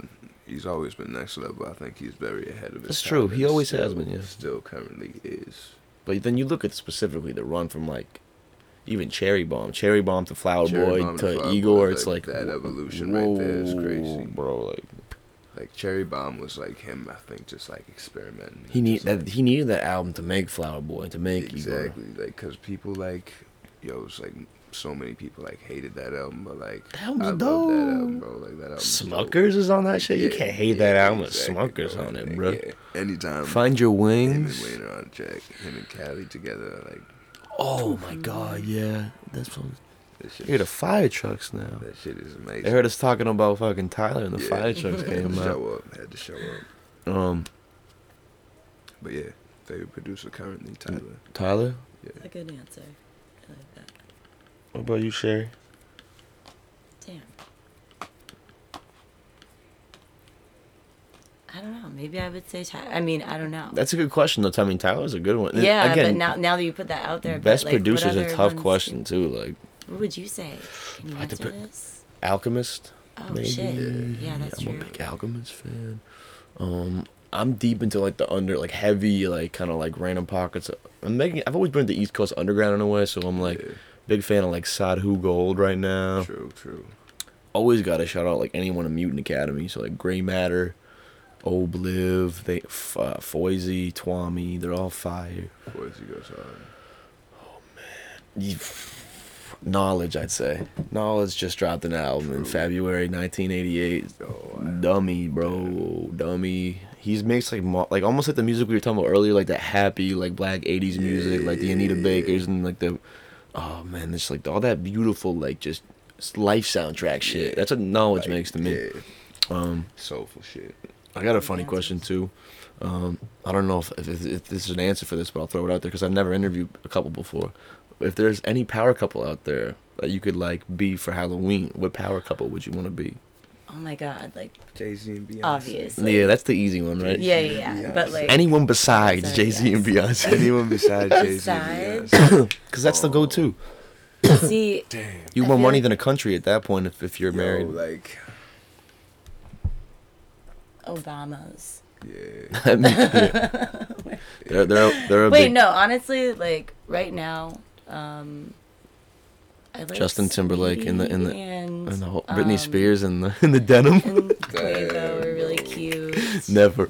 S3: he's always been next level. I think he's very ahead of his
S2: That's
S3: time
S2: true. He
S3: and
S2: always has
S3: still-
S2: been, yeah.
S3: Still currently is.
S2: But then you look at specifically the run from like even Cherry Bomb, Cherry Bomb to Flower
S3: Cherry
S2: Boy
S3: to Flower
S2: Igor.
S3: Boy,
S2: it's like
S3: like, that
S2: whoa,
S3: evolution right there is crazy.
S2: bro. Like
S3: Like Cherry Bomb was like him. I think just like experimenting.
S2: he need that
S3: like,
S2: he needed that album to make Flower Boy to make Igor.
S3: exactly like because people like yo it's like so many people like hated that album, but like
S2: That album's
S3: I
S2: dope.
S3: that album, bro. Like that album.
S2: Smuckers is on that shit. You can't hate
S3: yeah,
S2: that album. with
S3: exactly,
S2: Smuckers
S3: bro.
S2: on it, bro.
S3: Yeah. Anytime.
S2: Find your
S3: him and
S2: wings.
S3: Wayne are on track. Him and Kali together, like
S2: Oh my god, yeah. That's what.
S3: that shit.
S2: Hear the fire trucks now.
S3: That shit is amazing.
S2: They heard us talking about fucking Tyler and the
S3: Yeah.
S2: fire trucks came
S3: to
S2: out.
S3: show up. Had to show up.
S2: Um,
S3: But yeah, favorite producer currently Tyler.
S2: Tyler,
S4: That's a good answer. I like that.
S2: what about you, Sherry?
S4: Damn. I don't know. Maybe I would say Ty- I mean, I don't know.
S2: That's a good question, though. I mean, Tyler's a good one. And
S4: yeah,
S2: again,
S4: but now now that you put that out there,
S2: best
S4: but, like, what
S2: producer is a tough
S4: ones-
S2: question too. Like
S4: What would you say? Can you
S2: I had to
S4: answer
S2: pick-
S4: this?
S2: Alchemist.
S4: Oh
S2: maybe.
S4: shit! Yeah, that's
S2: I'm
S4: true.
S2: a big Alchemist fan. Um, I'm deep into like the under, like heavy, like kind of like random pockets. I'm making. I've always been the East Coast Underground in a way, so I'm like
S3: Yeah.
S2: big fan of like Sadhu Gold right now.
S3: True, true.
S2: Always got to shout out like anyone in Mutant Academy. So like Gray Matter, Obliv, they uh, Foisey, Twami, they're all fire.
S3: Boys, goes hard.
S2: Oh man, You- Knxwledge, I'd say. Knxwledge just dropped an album in February 1988.
S3: Oh,
S2: Dummy, bro, dummy. He's makes like mo- like almost like the music we were talking about earlier, like that happy like black '80s music, like the Anita
S3: Yeah.
S2: Bakers and like the, oh man, it's like all that beautiful like just life soundtrack shit.
S3: Yeah.
S2: That's what Knxwledge
S3: like,
S2: makes to me.
S3: Yeah,
S2: Um,
S3: soulful shit.
S2: I got a funny question too. Um, I don't know if, if, if this is an answer for this, but I'll throw it out there because I've never interviewed a couple before. If there's any power couple out there that you could like be for Halloween, what power couple would you want to be?
S4: Oh my god! Like
S3: Jay Z and Beyonce.
S4: Obviously.
S2: yeah, that's the easy one, right?
S4: yeah, yeah, yeah. But like
S2: Anyone besides
S4: Besides,
S2: Jay Z and. Beyonce,
S3: Anyone besides Jay Z and Beyonce.
S2: because that's the go-to.
S4: see,
S3: Damn.
S2: You
S4: I
S2: more money
S4: like-
S2: than a country at that point if, if you're
S3: Yo,
S2: married.
S3: like,
S4: Obamas.
S3: yeah.
S2: Yeah. They're they're they're
S4: Wait,
S2: big
S4: no. Honestly, like right now, um, I like
S2: Justin Timberlake in the- in the-
S4: and,
S2: and the whole Britney
S4: um,
S2: Spears and the in the denim.
S4: and Quavo are really cute.
S2: Never.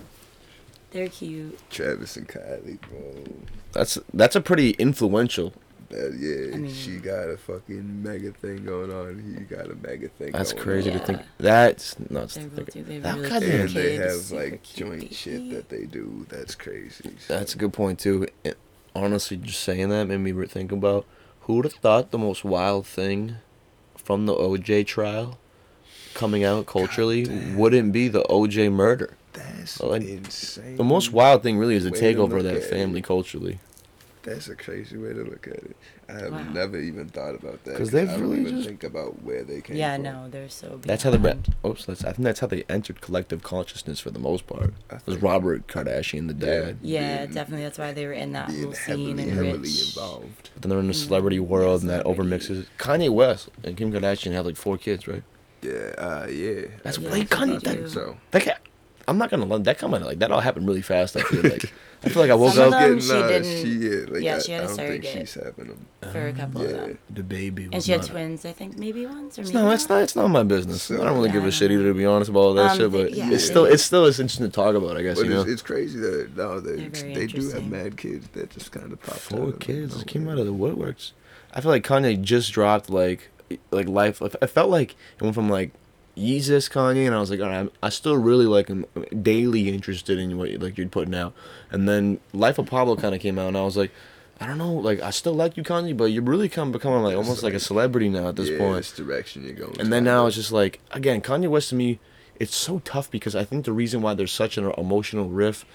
S4: They're cute.
S3: Travis and Kylie, bro.
S2: That's that's a pretty influential.
S3: That, yeah,
S4: I mean-
S3: she got a fucking mega thing going on. He got a mega thing.
S2: That's
S3: going
S2: crazy
S3: on.
S2: to think.
S4: Yeah.
S2: That's nuts.
S4: They're
S2: To
S4: real
S2: think.
S4: cute. They have
S2: That
S4: really
S2: goddamn-
S4: cute
S3: And they have like
S4: cute
S3: joint shit that they do. That's crazy.
S2: That's a good point too. It- honestly, just saying that made me think about who would have thought the most wild thing from the OJ trial coming out culturally wouldn't be the OJ murder.
S3: That's
S2: Like,
S3: insane.
S2: The most wild thing really is the
S3: Way
S2: takeover of that family culturally.
S3: That's a crazy way to look at it. I have
S4: Wow.
S3: never even thought about that.
S2: Because they've
S3: I don't
S2: really
S3: even
S2: just-
S3: think about where they came
S4: Yeah,
S3: from.
S4: no, they're so.
S2: That's how the
S4: beyond.
S2: oops. That's, I think that's how they entered collective consciousness for the most part.
S3: I
S2: Was Robert Kardashian the dad?
S4: Yeah,
S3: being-
S4: definitely. That's why they were in that
S3: being
S4: whole
S3: heavily,
S4: scene and
S3: heavily
S4: rich.
S3: involved.
S2: But then they're in the
S4: Mm,
S2: celebrity world and that overmixes. Kanye West and Kim Kardashian have like four kids, right?
S3: Yeah, uh, yeah.
S2: That's
S3: I
S2: way
S3: think-
S2: Kanye-
S3: I think
S4: that-
S3: so.
S2: That ca I'm not gonna lie. That comment like that all happened really fast. I feel like. I feel like I woke
S4: Some of
S2: up.
S4: them
S3: Getting,
S4: she
S3: uh,
S4: didn't-
S3: She, yeah, like,
S4: yeah,
S3: I,
S4: she had a
S3: I don't think
S4: surrogate.
S3: she's having them.
S4: for a couple of them.
S2: The baby.
S4: And she had
S2: not-
S4: twins, I think, maybe once or maybe
S2: It's no, it's not. It's not my business. I don't really give a shit either, to be honest about all that
S4: Um,
S2: shit. But
S4: yeah,
S2: it's
S4: they-
S2: still, it's still, it's interesting to talk about. I guess
S3: But
S2: you know.
S3: it's, it's crazy that no, they
S4: They're very
S3: they do have mad kids that just kind of popped
S2: Four
S3: out
S2: kids
S3: of
S2: just came out of the woodworks. I feel like Kanye just dropped like like life. It felt like it went from like Yeezus Kanye, and I was like, all right, I'm, still really like him, daily interested in what like you're putting out. And then Life of Pablo kind of came out, and I was like, I don't know, like I still like you Kanye, but you're really kind of becoming like almost like a celebrity now at this
S3: yeah,
S2: point.
S3: This direction you're going.
S2: And then now it's just like again, Kanye West to me, it's so tough because I think the reason why there's such an emotional riff,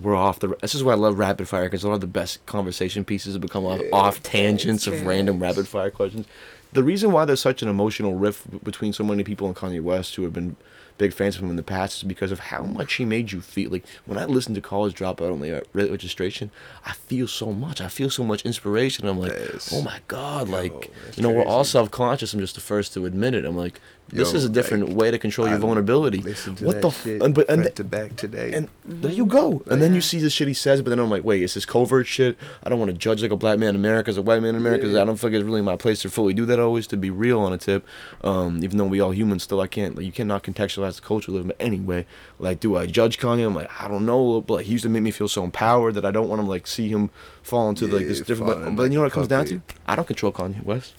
S2: we're off the. This is why I love rapid fire because a lot of the best conversation pieces have become off,
S3: Yeah,
S2: off tangents of random rapid fire questions. The reason why there's such an emotional rift between so many people and Kanye West who have been big fans of him in the past is because of how much he made you feel. Like when I listen to College Dropout on the uh, registration, I feel so much. I feel so much inspiration. I'm like,
S3: Yes.
S2: oh my god, like you know, we're all self conscious. I'm just the first to admit it. I'm like, this
S3: Yo,
S2: is a different
S3: like,
S2: way to control your
S3: I
S2: vulnerability. What the f-
S3: shit
S2: and, but and,
S3: to back today.
S2: and there you go. And then you see the shit he says, but then I'm like, wait, is this covert shit? I don't want to judge like a black man in America as a white man in America.
S3: Yeah.
S2: I don't feel like it's really my place to fully do that always. To be real on a tip, um, even though we all humans, still I can't. Like, you cannot contextualize the culture live anyway. Like, do I judge Kanye? I'm like, I don't know, but like, he used to make me feel so empowered that I don't want to like see him fall into like this different. But, but you know what it comes down to? I don't control Kanye West,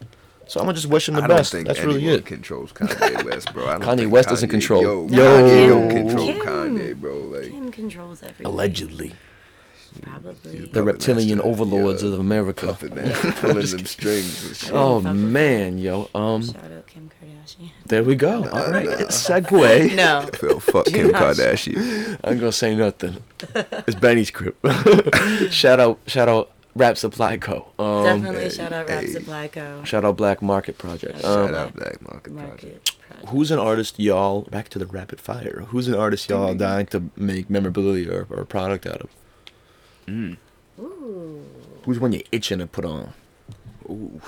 S2: so I'm gonna just wish him the
S3: I don't
S2: best.
S3: think
S2: That's really it.
S3: controls Kanye West, bro. I don't
S2: Kanye
S3: think
S2: West doesn't control-
S3: Yo,
S2: Yo.
S3: Kanye don't
S2: Kim-
S3: control
S4: Kim-
S3: Kanye, bro. Like,
S4: Kim controls everything.
S2: Allegedly,
S4: Probably.
S2: the reptilian
S3: master,
S2: overlords
S3: yeah.
S2: of America.
S3: puppet pulling them strings. and shit.
S2: Oh man, yo. Um,
S4: Shout out Kim Kardashian.
S2: there we go.
S3: Nah,
S2: All right,
S3: nah.
S2: segue.
S4: No.
S3: Phil, fuck Kim Kardashian.
S2: I'm gonna say nothing. It's Benny's crib. shout out, shout out, Rap Supply Co. Um,
S4: Definitely
S3: hey,
S4: shout out Rap
S3: hey.
S4: Supply Co.
S2: shout out Black Market Project.
S4: Shout
S2: Um,
S3: Shout out Black Market Project.
S4: Market Project.
S2: who's an artist y'all? Back to the rapid fire. Who's an artist y'all dying to make memorabilia or, or product out of?
S3: Mm.
S4: Ooh.
S2: Who's one you're itching to put on?
S3: Ooh.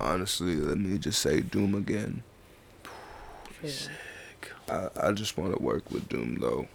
S3: Honestly, let me just say Doom again.
S4: True.
S3: I, I just want to work with Doom though.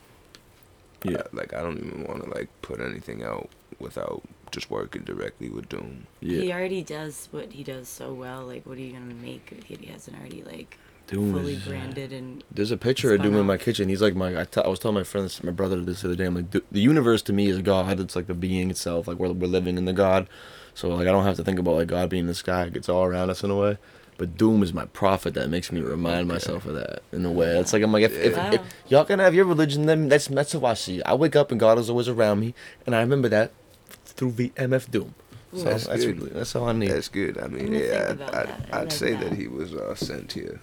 S2: Yeah.
S3: I- like I don't even want to like put anything out without just working directly with Doom.
S4: He already does what he does so well. Like, what are you gonna make if he hasn't already like
S2: Doom
S4: fully
S2: is,
S4: branded and
S2: There's a picture of
S4: Spun
S2: Doom in my kitchen. He's like my. I, t- I was telling my friends, my brother this the other day. I'm like, the universe to me is God. It's like the being itself. Like we're we're living in the God. So like I don't have to think about like God being in the sky. It's all around us in a way. But Doom is my prophet that makes me remind myself of that in a way. It's like I'm like if, if,
S4: Wow.
S2: if y'all can have your religion, then that's that's how I see. I wake up and God is always around me, and I remember that through the MF Doom. So
S3: That's
S2: that's,
S3: good.
S2: really, that's all I need.
S3: That's good. I mean, yeah,
S4: about
S3: I,
S4: that.
S3: I'd,
S4: I
S3: I'd
S4: like
S3: say
S4: that.
S3: that he was uh, sent here.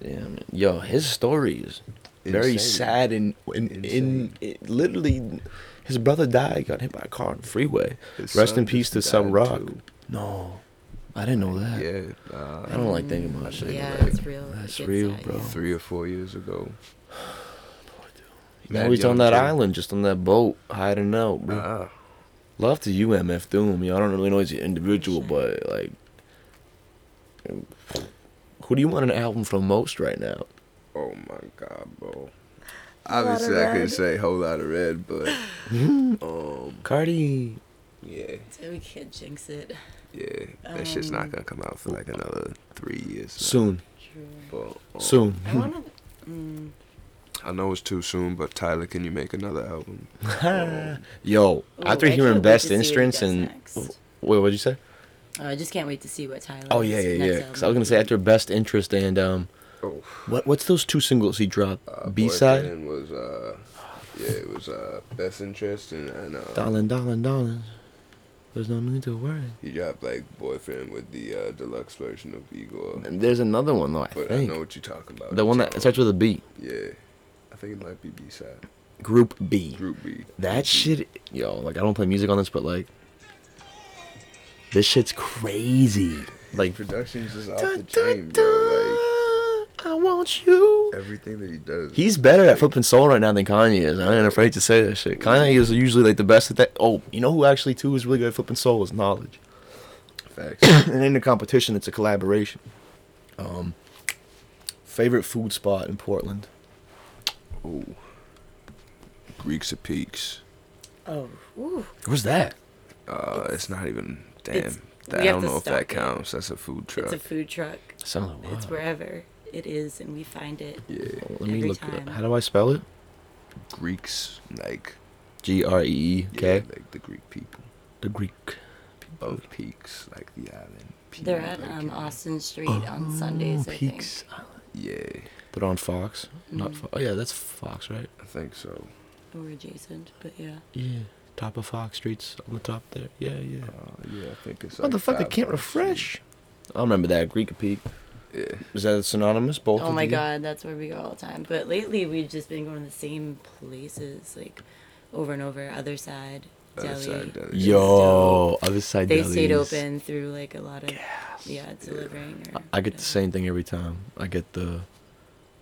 S2: Yeah, man. yo, his story is very sad and in, in,
S3: Insane.
S2: it literally, his brother died, got hit by a car on the freeway.
S3: His
S2: Rest in peace to
S3: just
S2: Subroc.
S3: too.
S2: No, I didn't know that.
S3: Yeah, uh,
S2: I don't like thinking about
S3: I
S2: shit.
S3: think
S4: yeah,
S3: like
S4: it's real.
S2: That's
S4: gets
S2: real,
S4: sad,
S2: bro.
S4: yeah.
S3: three or four years ago.
S2: Poor Now
S3: Mad
S2: he's on that
S3: kid.
S2: island, just on that boat, hiding out, bro.
S3: Uh,
S2: Love to you, MF Doom. Yo, I don't really know he's an individual,
S4: Sure.
S2: but like, who do you want an album from most right now?
S3: oh my god, bro. Obviously, I could
S4: Red.
S3: say whole lot of red, but um,
S2: Carti.
S3: yeah,
S4: So we can't jinx it.
S3: yeah, that shit's not
S4: Um,
S3: gonna come out for like another three years.
S2: Soon,
S3: But, um,
S2: soon.
S4: I wanna. Mm,
S3: I know it's too soon, but Tyler, can you make another album?
S2: Yo,
S4: ooh,
S2: after
S4: I
S2: hearing
S4: can't
S2: Best
S4: to see what he
S2: Instruments and
S4: next.
S2: wait, what'd you say?
S4: Oh, I just can't wait to see what Tyler.
S2: Oh yeah, yeah, yeah. Because I was gonna say after Best Interest and um,
S3: Oh,
S2: what what's those two singles he dropped?
S3: uh,
S2: B side.
S3: Boyfriend was uh, yeah, it was uh, best interest and, and uh,
S2: Darling, darling, darling. There's no need to worry.
S3: he dropped like boyfriend with the uh, deluxe version of Igor.
S2: And there's another one though. I
S3: But I know what you're talking about.
S2: the one that starts with a B.
S3: Yeah, I think it might be B side.
S2: Group B.
S3: Group B.
S2: That shit, yo, like I don't play music on this, but like, this shit's crazy. Like,
S3: Production's just off the chain, bro.
S2: I want you.
S3: Everything that he does.
S2: He's better at flipping soul right now than Kanye is. I ain't afraid to say that shit. Kanye is usually like the best at that. Oh, you know who actually too is really good at flipping soul is Knxwledge.
S3: facts.
S2: and in the competition, it's a collaboration. Um, favorite food spot in Portland.
S3: Ooh. Greeks of Peaks.
S4: Oh, ooh.
S2: Where's that?
S3: Uh, it's, not even. Damn. That, I don't know if that
S4: stalk it.
S3: counts. That's a food truck.
S4: It's a food truck.
S2: Sounds like
S4: It's wherever it is, and we find it.
S3: yeah.
S2: Let me look.
S4: time.
S2: How do I spell it?
S3: Greeks, like
S2: G R E E
S3: yeah, like the Greek people
S2: The Greek.
S3: of Peaks, like the island.
S4: They're at
S3: like,
S4: um, Austin Street on Sundays, I think.
S2: Peaks Island.
S3: Yeah,
S2: They're on Fox. Not
S4: Mhm.
S2: Fo- Oh yeah, that's Fox, right?
S3: I think so.
S4: Or adjacent, but yeah.
S2: Yeah. Top of Fox Streets on the top there. Yeah, yeah.
S3: Uh, yeah, I think it's.
S2: What the fuck? I can't
S3: bucks.
S2: refresh. I remember that Greek Peak.
S3: Yeah.
S2: Is that synonymous? Both.
S4: Oh
S2: of
S4: my
S2: you?
S4: god, that's where we go all the time. But lately, we've just been going to the same places, like over and over. Other side,
S3: Other
S4: deli.
S3: side deli.
S2: Yo, other side.
S4: They stayed open through like a lot of yeah delivering. Or,
S2: I get the same thing every time. I get the.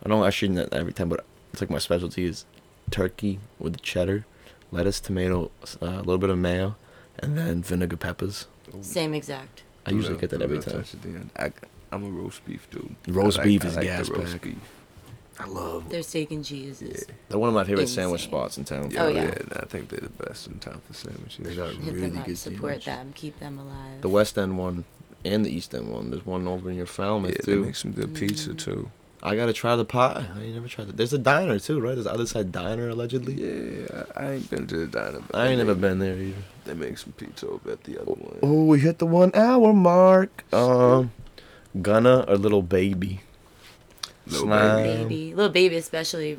S2: I don't actually not that every time, but it's like my specialty is turkey with cheddar, lettuce, tomato, uh, a little bit of mayo, and then vinegar peppers.
S4: Same exact.
S2: I usually get that every time.
S3: I, I'm a roast beef dude.
S2: Roast
S3: I
S2: beef is
S3: the
S2: gas
S3: roast
S2: pack.
S3: beef.
S2: I love.
S4: Their steak and cheese is
S2: They're one of my favorite sandwich spots in town.
S3: Yeah,
S4: Oh,
S3: yeah.
S4: yeah.
S3: I think they're the best in town for sandwiches.
S2: They got
S4: hit
S2: really
S4: them up,
S2: good
S4: support
S2: sandwich.
S4: them, keep them alive.
S2: The West End one and the East End one. There's one over in your Falmouth
S3: yeah, they make some good pizza
S4: Mm.
S3: too.
S2: I gotta try the pie. I ain't never tried it. There's a diner too, right? There's the other side diner allegedly.
S3: Yeah, I I ain't been to the diner. But
S2: I ain't never
S3: make-
S2: been there either.
S3: They make some pizza over at the other one.
S2: Oh, we hit the one hour mark. Um, Gunna or little baby.
S3: Little
S2: Slime.
S3: baby.
S4: baby, little baby, especially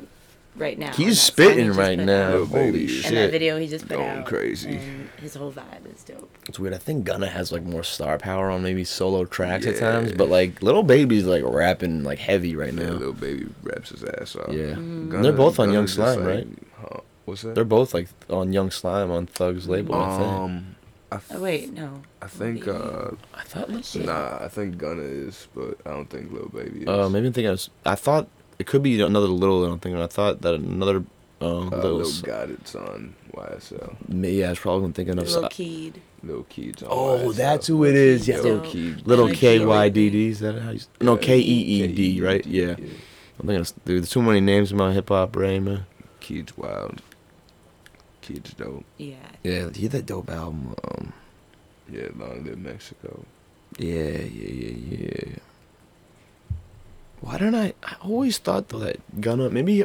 S4: right now.
S2: He's
S4: and that song
S2: spitting
S4: he
S2: right now.
S4: out.
S2: Holy
S3: Baby
S2: shit!
S4: And that video he just put
S3: Going
S4: out.
S3: crazy.
S4: And his whole vibe is dope.
S2: It's weird. I think Gunna has like more star power on maybe solo tracks at
S3: Yeah.
S2: times, but like little baby's like rapping like heavy right
S3: Yeah,
S2: now.
S3: little baby raps his ass off.
S2: Yeah.
S4: Mhm.
S2: They're both on Young
S3: just
S2: Slime, right?
S3: Huh? What's that?
S2: They're both like on Young Slime on Thug's label. I think.
S3: um, I,
S4: Oh wait, no.
S3: I think
S4: Baby.
S3: uh,
S2: I thought.
S4: Oh, shit.
S3: nah, I think Gunna is, but I don't think Lil Baby is.
S2: Uh, maybe I'm thinking. I, was, I thought it could be another little. I don't. I thought that another. Um,
S3: uh,
S2: little.
S3: Lil
S2: s-
S3: got it's on YSL.
S2: yeah, I was probably thinking of.
S4: Lil Keed.
S3: Lil Keed's on
S2: Oh,
S3: YSL.
S2: that's who it is. Yeah,
S3: Lil
S4: Dope.
S3: Keed.
S2: little
S4: Like
S2: K
S4: Joey.
S2: Y D D. Is that how you? s- No, K E E D. Right? Yeah. I'm thinking. Of, dude, there's too many names in my hip hop brain, man.
S3: Keed's wild. Keed's dope.
S4: Yeah.
S2: Yeah, he had that dope album. Um,
S3: Yeah, Long Live Mexico.
S2: yeah, yeah, yeah, yeah. Why don't I? I always thought though that Gunna, maybe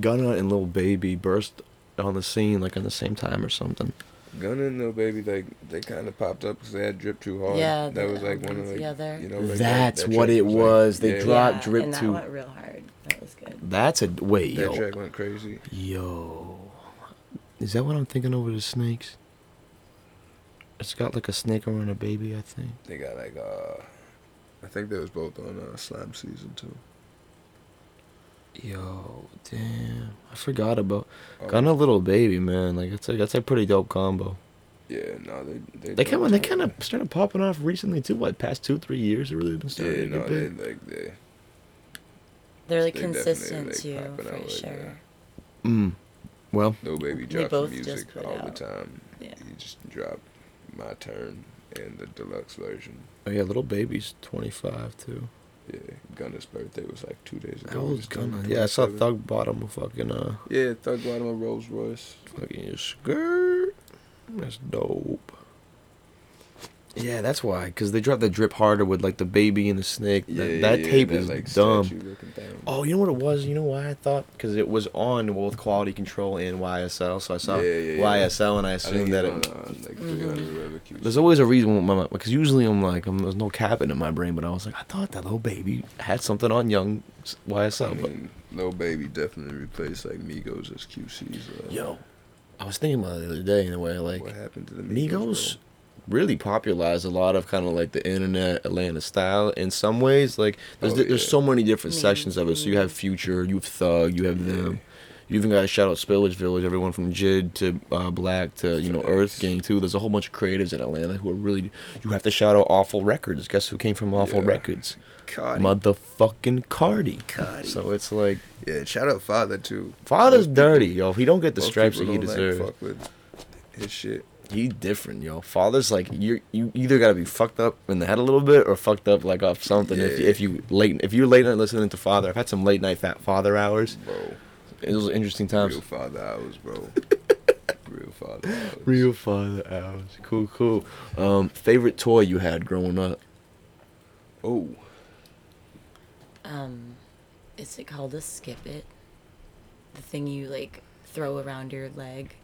S2: Gunna and Lil Baby burst on the scene like at the same time or something.
S3: Gunna and Lil Baby, like they kind of popped up because they had Drip Too Hard.
S4: Yeah,
S3: that
S4: the
S3: was like one of
S4: albums
S3: like you know. Like
S2: That's
S3: that, that
S2: what it
S3: like-
S2: was. They
S3: yeah,
S2: dropped
S4: yeah,
S2: Drip
S4: and that went real hard. That was good.
S2: That's a wait,
S3: That
S2: yo,
S3: track went crazy.
S2: yo. Is that what I'm thinking over the snakes? It's got like a snake around a baby, I think.
S3: They got like uh, I think they was both on uh, Slime season two.
S2: Yo, damn, I forgot about
S3: Oh,
S2: Gunna Little Baby, man. Like that's a that's a pretty dope combo.
S3: Yeah, no, they they.
S2: They kind of they kind of started popping off recently too. What past two three years? They really been
S3: Yeah,
S2: starting to
S3: no,
S2: get
S3: they
S2: big.
S3: like they.
S4: They're like
S3: They
S4: consistent
S3: like,
S4: too,
S3: popping
S4: for
S3: out like
S4: sure.
S3: that.
S2: Mm. Well,
S3: Lil Baby
S4: They
S3: drops
S4: both
S3: music
S4: just put
S3: all the time.
S4: Yeah.
S3: He just dropped My Turn and the deluxe version.
S2: oh yeah, Little Baby's 25 too.
S3: Yeah, Gunna's birthday was like two days ago.
S2: How old Gunna? Yeah, I saw Thug him a fucking uh
S3: Yeah, Thug him a Rolls Royce.
S2: fucking skirt. That's dope. Yeah, that's why. Because they dropped the drip harder with like the baby and the snake.
S3: Yeah,
S2: that
S3: yeah,
S2: that
S3: yeah,
S2: tape
S3: that,
S2: is
S3: like,
S2: dumb. Oh, you know what it was? You know why I thought? Because it was on both Quality Control and YSL, so I saw
S3: Yeah, yeah, yeah.
S2: YSL and I
S3: I
S2: assumed
S3: think
S2: that
S3: it's
S2: it.
S3: on, uh, like
S4: Mhm.
S3: 300 whatever Q.
S2: There's always a reason with my because usually I'm like I'm, there's no capping in my brain, but I was like I thought that little baby had something on Young YSL,
S3: I
S2: but
S3: mean, Baby definitely replaced like Migos as QC's. Uh,
S2: yo, I was thinking about it the other day in a way like
S3: what happened to the Migos?
S2: Migos really popularized a lot of kind of like the internet Atlanta style in some ways. Like there's
S3: Oh,
S2: there's so many different sections of it. So you have Future, you have Thug, you have them. You even got to shout out Spillage Village, everyone from JID to uh, 6lack to you know Earth
S3: Facts.
S2: Gang too. There's a whole bunch of creatives in Atlanta who are really. You have to shout out Awful Records. Guess who came from Awful
S3: Yeah.
S2: Records?
S3: Carti.
S2: Motherfucking Carti.
S3: Carti.
S2: So it's like
S3: Yeah, shout out Father too.
S2: Father's
S3: Most
S2: dirty,
S3: people-
S2: yo. He don't get the stripes that he
S3: don't, like,
S2: deserves.
S3: fuck with his shit.
S2: He different, yo. Father's like you. You either gotta be fucked up in the head a little bit, or fucked up like off something. If,
S3: Yeah.
S2: if you late, if you're late night listening to Father, I've had some late night fat Father hours.
S3: Bro,
S2: It was interesting times.
S3: real Father hours, bro. real Father hours.
S2: Real Father hours. Cool, cool. Um, favorite toy you had growing up?
S3: Oh,
S4: Um, is it called a skip it? The thing you like throw around your leg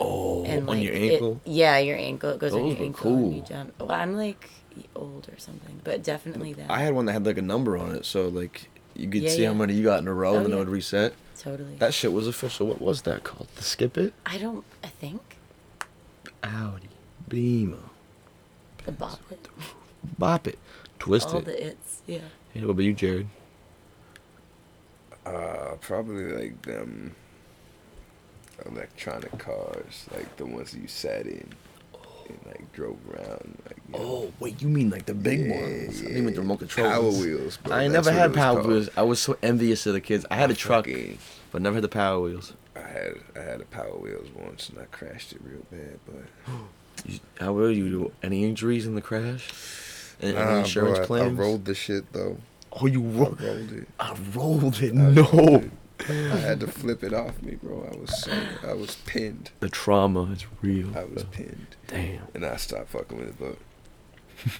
S2: Oh,
S4: and
S2: on
S4: like
S2: your
S4: it-
S2: ankle.
S4: yeah, your ankle. It goes on
S2: Those
S4: your
S2: were
S4: ankle and you
S2: cool.
S4: jump. Well, I'm like old or something, but definitely that.
S2: I had one that had like a number on it, so like You could
S4: Yeah,
S2: see how many you got in a row,
S4: Oh,
S2: and then
S4: yeah.
S2: it would reset.
S4: Totally.
S2: That shit was official. What was that called? The skip it?
S4: I don't. I think
S2: Audi, Beamer,
S4: the bop it.
S2: bop it, twist
S4: All
S2: it.
S4: the its. Yeah.
S2: Hey, what about you, Jared?
S3: Uh, probably like them electronic cars, like the ones you sat in and like drove around. Like, you oh, know.
S2: Oh, wait, you mean like the big
S3: Yeah,
S2: ones? I mean with the remote control.
S3: Power wheels, bro.
S2: I ain't never had power
S3: called.
S2: wheels. I was so envious of the kids. I had a truck,
S3: Fucking-
S2: but never had the power wheels.
S3: I had I had a power wheels once and I crashed it real bad, but
S2: how were you? Do any injuries in the crash? Any, any
S3: Nah,
S2: insurance
S3: bro, I, I rolled the shit though.
S2: Oh, you
S3: I
S2: rolled.
S3: rolled it.
S2: I rolled it.
S3: I
S2: No.
S3: rolled it. I had to flip it off me, bro. I was so I was pinned.
S2: The trauma is real.
S3: I was pinned,
S2: Damn.
S3: and I stopped fucking with it, but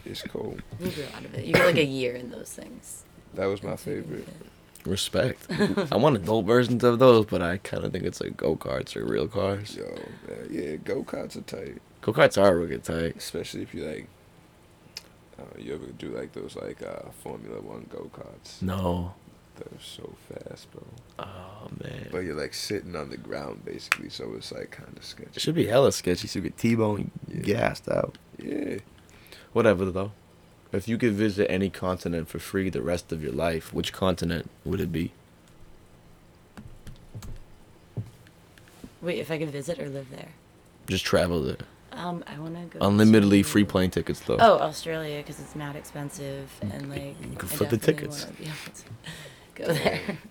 S3: it's cool.
S4: You grew out of it. You get like a year in those things.
S3: That was my
S4: That's what you
S3: favorite.
S2: Respect. I want adult versions of those, but I kind of think it's like go karts or real cars.
S3: Yo, uh, yeah, go karts are tight,
S2: Go karts are wicked tight.
S3: especially if you like. Uh, you ever do like those like uh, Formula One go karts?
S2: No.
S3: They're so fast, bro.
S2: Oh man.
S3: But you're like sitting on the ground basically, so it's like kind of sketchy.
S2: It
S3: sketchy.
S2: should be hella sketchy. So you get T-bone
S3: Yeah.
S2: gassed out.
S3: Yeah.
S2: Whatever though. If you could visit any continent for free the rest of your life, which continent would it be?
S4: Wait, if I could visit or live there?
S2: Just travel there.
S4: Um, I want to go.
S2: Unlimitedly free plane tickets though.
S4: Oh, Australia, because it's mad expensive and like.
S2: You can
S4: I
S2: flip the
S4: definitely
S2: tickets.
S4: wanna be able to Go there.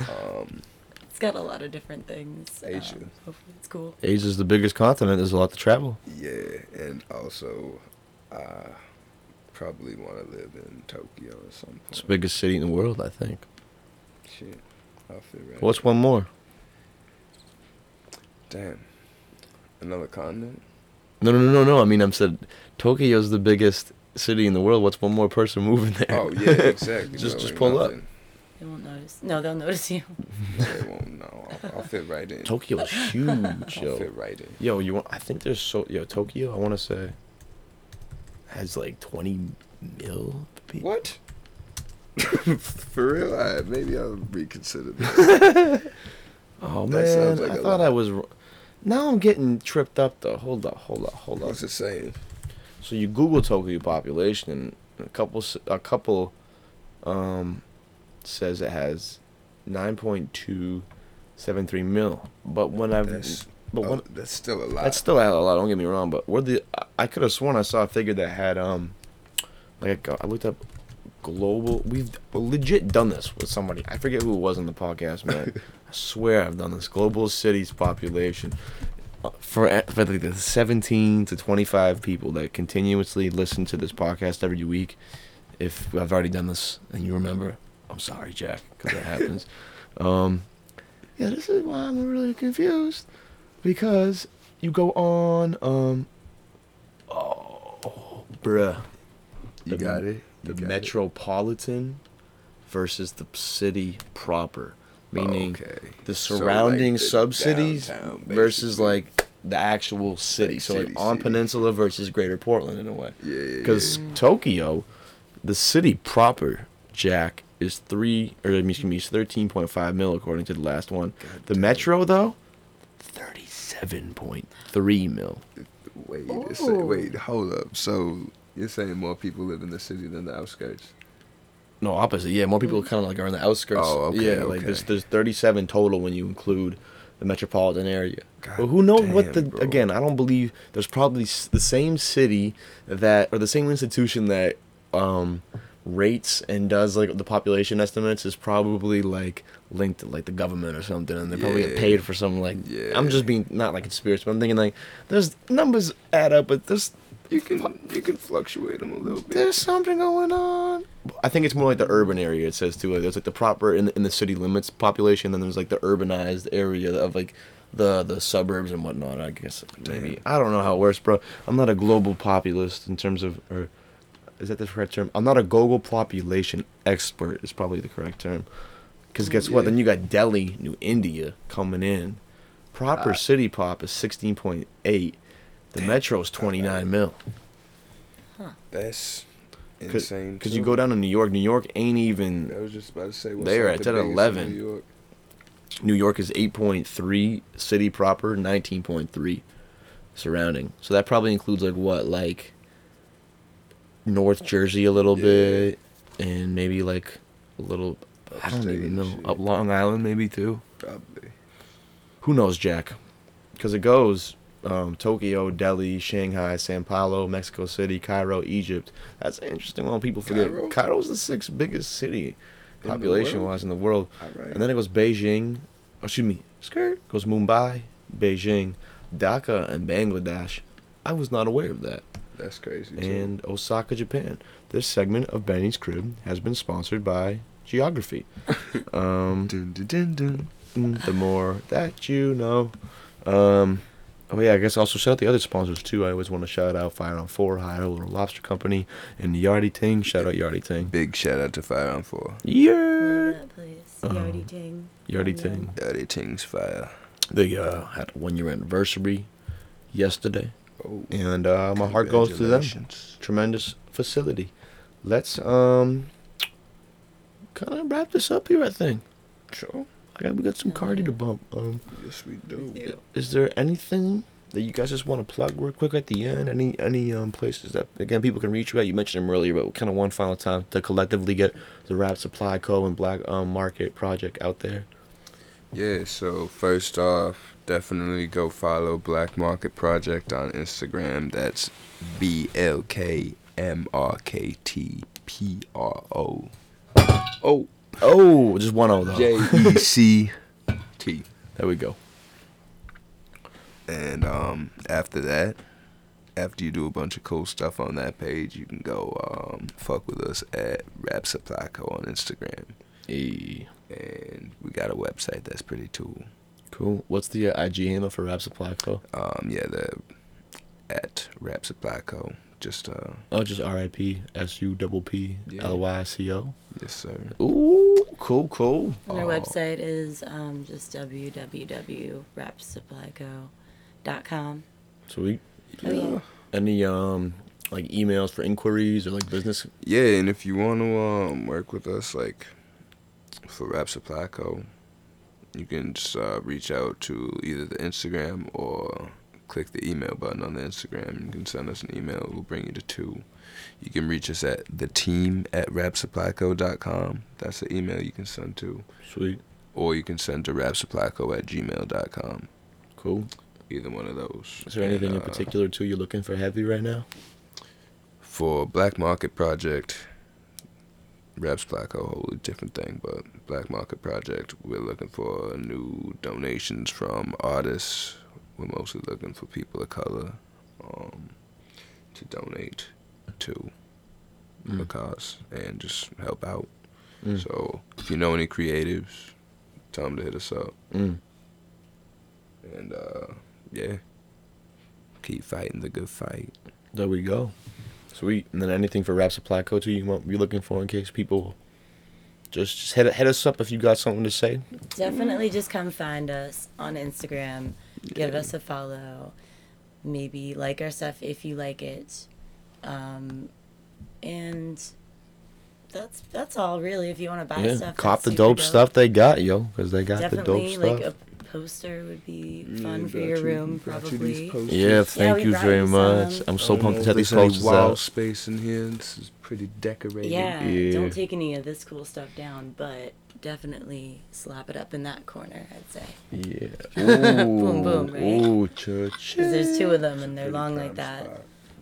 S3: Um,
S4: it's got a lot of different things. um,
S3: Asia.
S4: hopefully, it's cool.
S2: Asia's the biggest continent. There's a lot to travel.
S3: yeah, and also, I probably want to live in Tokyo at some point.
S2: It's the biggest city in the world, I think.
S3: Shit, I'll fit right.
S2: What's one more?
S3: Damn. Another continent?
S2: No, no, no, no, no. I mean, I'm said Tokyo's the biggest city in the world. What's one more person moving there?
S3: Oh yeah, exactly.
S2: Just-
S3: bro,
S2: just
S3: ain't
S2: pull up.
S4: They won't notice. No, they'll notice you.
S3: They won't know. I'll, I'll fit right in.
S2: Tokyo's huge, yo.
S3: I'll
S2: yo.
S3: fit right in.
S2: Yo, you want? I think there's so yo Tokyo. I want to say has like 20 mil people.
S3: What? For real? Alright, maybe I'll reconsider that.
S2: Oh
S3: That
S2: man,
S3: sounds like
S2: I
S3: a
S2: thought
S3: lot.
S2: I was. Now I'm getting tripped up though. Hold up, hold up, hold up.
S3: What's it saying?
S2: So you Google Tokyo population, and a couple, a couple, um, says it has 9.273 mil. But when I've,
S3: That's,
S2: but
S3: oh,
S2: when
S3: that's still a lot.
S2: That's still a lot. Don't get me wrong, but we're the. I- I could have sworn I saw a figure that had um, like I looked up global. We've legit done this with somebody. I forget who it was in the podcast, man. I swear I've done this. Global cities population for for like the 17 to 25 people that continuously listen to this podcast every week. If I've already done this and you remember, I'm sorry, Jack, because that happens. Um, yeah, this is why I'm really confused because you go on um oh bruh
S3: you
S2: the-
S3: got it.
S2: the
S3: You got it.
S2: metropolitan versus the city proper meaning
S3: Okay.
S2: the
S3: So, like,
S2: surrounding
S3: the
S2: sub cities
S3: downtown,
S2: versus like the actual city
S3: Like
S2: so like
S3: city,
S2: on
S3: city.
S2: peninsula versus greater portland in a way
S3: Yeah, yeah,
S2: because
S3: yeah.
S2: tokyo the city proper jack is three or excuse me 13.5 mil according to the last one
S3: God
S2: the metro though 37.3 mil
S3: Wait, it's a, wait, hold up. So you're saying more people live in the city than the outskirts?
S2: No, opposite. Yeah, more people kind of like are in the outskirts.
S3: Oh, okay,
S2: Yeah, like there's
S3: okay.
S2: there's 37 total when you include the metropolitan area.
S3: God
S2: but who knows what the
S3: bro.
S2: again? I don't believe there's probably the same city that or the same institution that um rates and does like the population estimates is probably like linked to like the government or something and they probably get paid for some like
S3: Yeah.
S2: I'm just being not like conspiracy but I'm thinking like there's numbers add up but there's
S3: You can you can fluctuate them a little bit.
S2: there's something going on. I think it's more like the urban area. It says too. Like there's like the proper in the, in the city limits population. Then there's like the urbanized area of like the the suburbs and whatnot. I guess maybe
S3: Damn.
S2: I don't know how it works, bro. I'm not a global populist in terms of or is that the correct term? I'm not a global population expert. Is probably the correct term. Because guess what? Then you got Delhi, New India coming in. Proper
S3: Ah.
S2: city pop is 16.8. The metro is 29 mil. Huh.
S3: That's insane.
S2: Because you go down to New York, New York ain't even.
S3: I was just about to say.
S2: There,
S3: like
S2: it's
S3: the
S2: at 11.
S3: New York?
S2: New York is 8.3 city proper, 19.3 surrounding. So that probably includes like what, like North Jersey a little
S3: Yeah.
S2: bit, and maybe like a little. I don't even know. Up Long Island maybe too.
S3: Probably.
S2: Who knows, Jack? Because it goes um, Tokyo, Delhi, Shanghai, Sao Paulo, Mexico City, Cairo, Egypt. That's an interesting one. People forget.
S3: Cairo?
S2: Cairo's the sixth biggest city, population wise, in the world.
S3: Right.
S2: And then it goes Beijing, oh, excuse me, skirt goes Mumbai, Beijing, Dhaka, and Bangladesh. I was not aware of that.
S3: That's crazy. Too.
S2: And Osaka, Japan. This segment of Benny's Crib has been sponsored by Geography. um,
S3: Dun, dun, dun, dun.
S2: the more that you know. Um, oh yeah, I guess also shout out the other sponsors too. I always want to shout out Fire on Four, High Little Lobster Company, and Yardy Ting. Shout out Yardy Ting.
S3: Big shout out to Fire on Four.
S2: Yeah,
S4: Love that place.
S2: Um,
S4: Yardy Ting.
S2: Yardy Ting.
S3: Yeah, they Ting's fire.
S2: They uh, had a one year anniversary yesterday,
S3: Oh,
S2: and uh, my heart goes to them. Tremendous facility. Let's um, kind of wrap this up here. I think.
S3: Sure.
S2: I got we got some Carti to bump. Um,
S3: Yes, we do.
S4: Yeah.
S2: is there anything that you guys just want to plug real quick at the end? Any any um places that again people can reach you at? You mentioned them earlier, but kind of one final time to collectively get the Rap Supply Co. and Black um, Market Project out there.
S3: Yeah, so first off, definitely go follow Black Market Project on Instagram. That's B L K M R K T P R O. Oh,
S2: Oh, just one O though.
S3: J E C T.
S2: There we go.
S3: And um, after that, after you do a bunch of cool stuff on that page, you can go um, fuck with us at Rap Supply Co on Instagram.
S2: Hey,
S3: And we got a website that's pretty cool.
S2: cool. What's the uh, IG handle for Rap Supply Co?
S3: Um, yeah, the at Rap Supply Co. Just uh,
S2: Oh, just R I P S U double P L Y C O.
S3: yes sir.
S2: Ooh, cool, cool.
S4: And our
S3: Oh.
S4: website is um, just www.rapsupplyco.com.
S2: Sweet.
S4: Oh, yeah.
S2: Any um like emails for inquiries or like business?
S3: Yeah, and if you want to um, work with us, like for Rap Supply Co., you can just uh, reach out to either the Instagram or click the email button on the Instagram. You can send us an email. We'll bring you to two. You can reach us at the team at rapsupplyco.com. That's the email you can send to.
S2: Sweet.
S3: Or you can send to rapsupplyco at gmail.com.
S2: Cool.
S3: Either one of those.
S2: Is there anything
S3: And,
S2: in
S3: uh,
S2: particular too you're looking for heavy right now?
S3: for Black Market Project, Rap Supply Co. wholly different thing, but Black Market Project, we're looking for new donations from artists. We're mostly looking for people of color um, to donate to the
S2: Mm.
S3: cause and just help out.
S2: Mm.
S3: So if you know any creatives, tell them to hit us up.
S2: Mm.
S3: And uh, yeah, keep fighting the good fight.
S2: There we go. Sweet. And then anything for Rap Supply Co. too you want be looking for in case people just just hit hit us up if you got something to say.
S4: Definitely just come find us on Instagram. Give
S3: Yeah.
S4: us a follow. Maybe like our stuff if you like it. Um, and that's that's all really. If you want to buy
S2: yeah.
S4: stuff,
S2: Cop the
S4: super
S2: dope, stuff they got, yo, because they got
S4: Definitely,
S2: the dope stuff.
S4: Definitely like
S2: stuff.
S4: a poster would be
S3: Yeah,
S4: fun for your
S3: you-
S4: room,
S3: got you
S4: probably.
S2: yeah, thank
S4: we
S2: you very
S4: you
S2: much.
S4: some.
S2: I'm so pumped
S3: know
S2: to have these
S3: there's any
S2: posters
S3: wall
S2: out.
S3: space in here. This is pretty decorated.
S4: Yeah,
S2: Yeah.
S4: don't take any of this cool stuff down, but definitely slap it up in that corner. I'd say
S2: Yeah.
S4: Boom, boom, right?
S2: Ooh, church.
S4: because there's two of them and they're long like that.
S3: spot.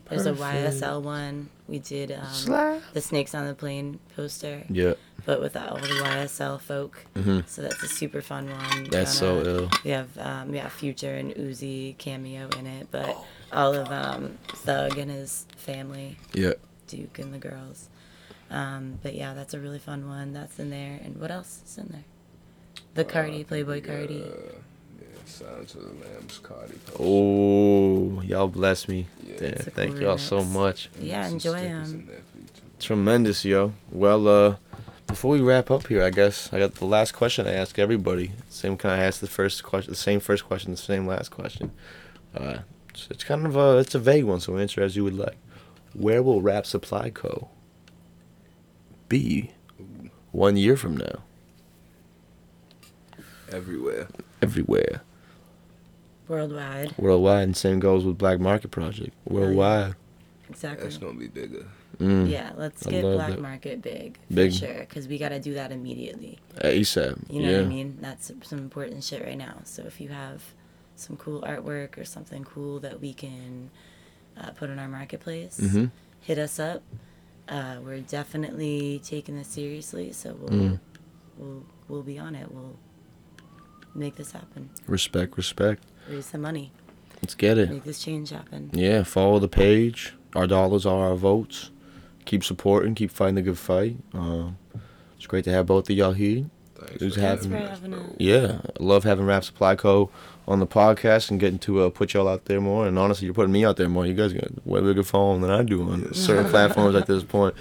S4: There's a YSL one. We did um, the Snakes on the Plane poster,
S2: Yeah.
S4: but with all the YSL folk.
S2: Mhm.
S4: So that's a super fun one.
S2: That's so
S4: Kinda-
S2: ill.
S4: We have um, yeah Future and Uzi cameo in it, but
S2: Oh.
S4: all of um, Thug and his family,
S2: Yeah.
S4: Duke and the girls. Um, but yeah, that's a really fun one. That's in there. And what else is in there? The Carti, Playboi Carti.
S3: Uh, yeah, Sounds of the Lambs Carti.
S2: Oh, y'all bless me.
S3: Yeah.
S2: Damn, thank
S4: cool
S2: y'all so much.
S4: Yeah,
S3: Some
S4: enjoy them.
S3: in there for you, too.
S2: Tremendous, yo. Well, uh, before we wrap up here, I guess I got the last question I ask everybody. Same kind of ask the first question, the same first question, the same last question. Uh, it's, it's kind of a it's a vague one, so answer as you would like. Where will Rap Supply Co. be one year from now?
S3: Everywhere.
S2: Everywhere,
S4: Worldwide.
S2: worldwide, and same goes with Black Market Project. Worldwide.
S4: Exactly.
S3: That's gonna be bigger.
S2: Mm.
S4: Yeah, let's
S2: I
S4: get black
S2: that.
S4: market big,
S2: Big.
S4: for sure, because we got to do that immediately.
S2: ASAP.
S4: You know
S2: yeah.
S4: what I mean? That's some important shit right now. So if you have some cool artwork or something cool that we can uh, put in our marketplace,
S2: Mm-hmm.
S4: hit us up. Uh, we're definitely taking this seriously, so we'll
S2: Mm.
S4: we'll we'll be on it. We'll make this happen.
S2: Respect, respect.
S4: Raise some money.
S2: Let's get it.
S4: Make this change happen.
S2: Yeah, follow the page. Our dollars are our votes. Keep supporting. Keep fighting the good fight. Um, it's great to have both of y'all here.
S3: Thanks
S2: Who's
S3: for having
S4: Thanks having us.
S2: Yeah, I love having Rap Supply Co. on the podcast and getting to uh, put y'all out there more. And honestly, you're putting me out there more. You guys got way bigger phone than I do on certain platforms at this point.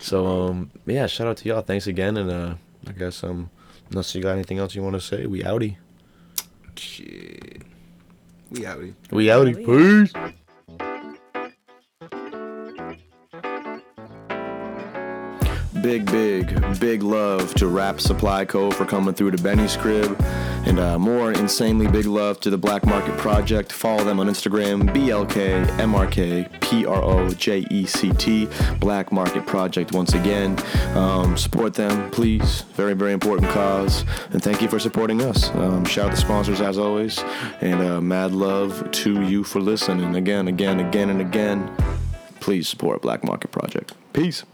S2: So, um, yeah, shout out to y'all. Thanks again. And uh, I guess um, unless you got anything else you want to say, we outie.
S3: Shit. We outie.
S2: We outie. Peace. Big, big, big love to Rap Supply Co. for coming through to Benny's crib. And uh, more insanely big love to the Black Market Project. Follow them on Instagram, BLK, MRK, P-R-O-J-E-C-T, Black Market Project once again. Um, support them, please. Very, very important cause. And thank you for supporting us. Um, shout out the sponsors as always. And uh, mad love to you for listening again, again, again, and again. Please support Black Market Project. Peace.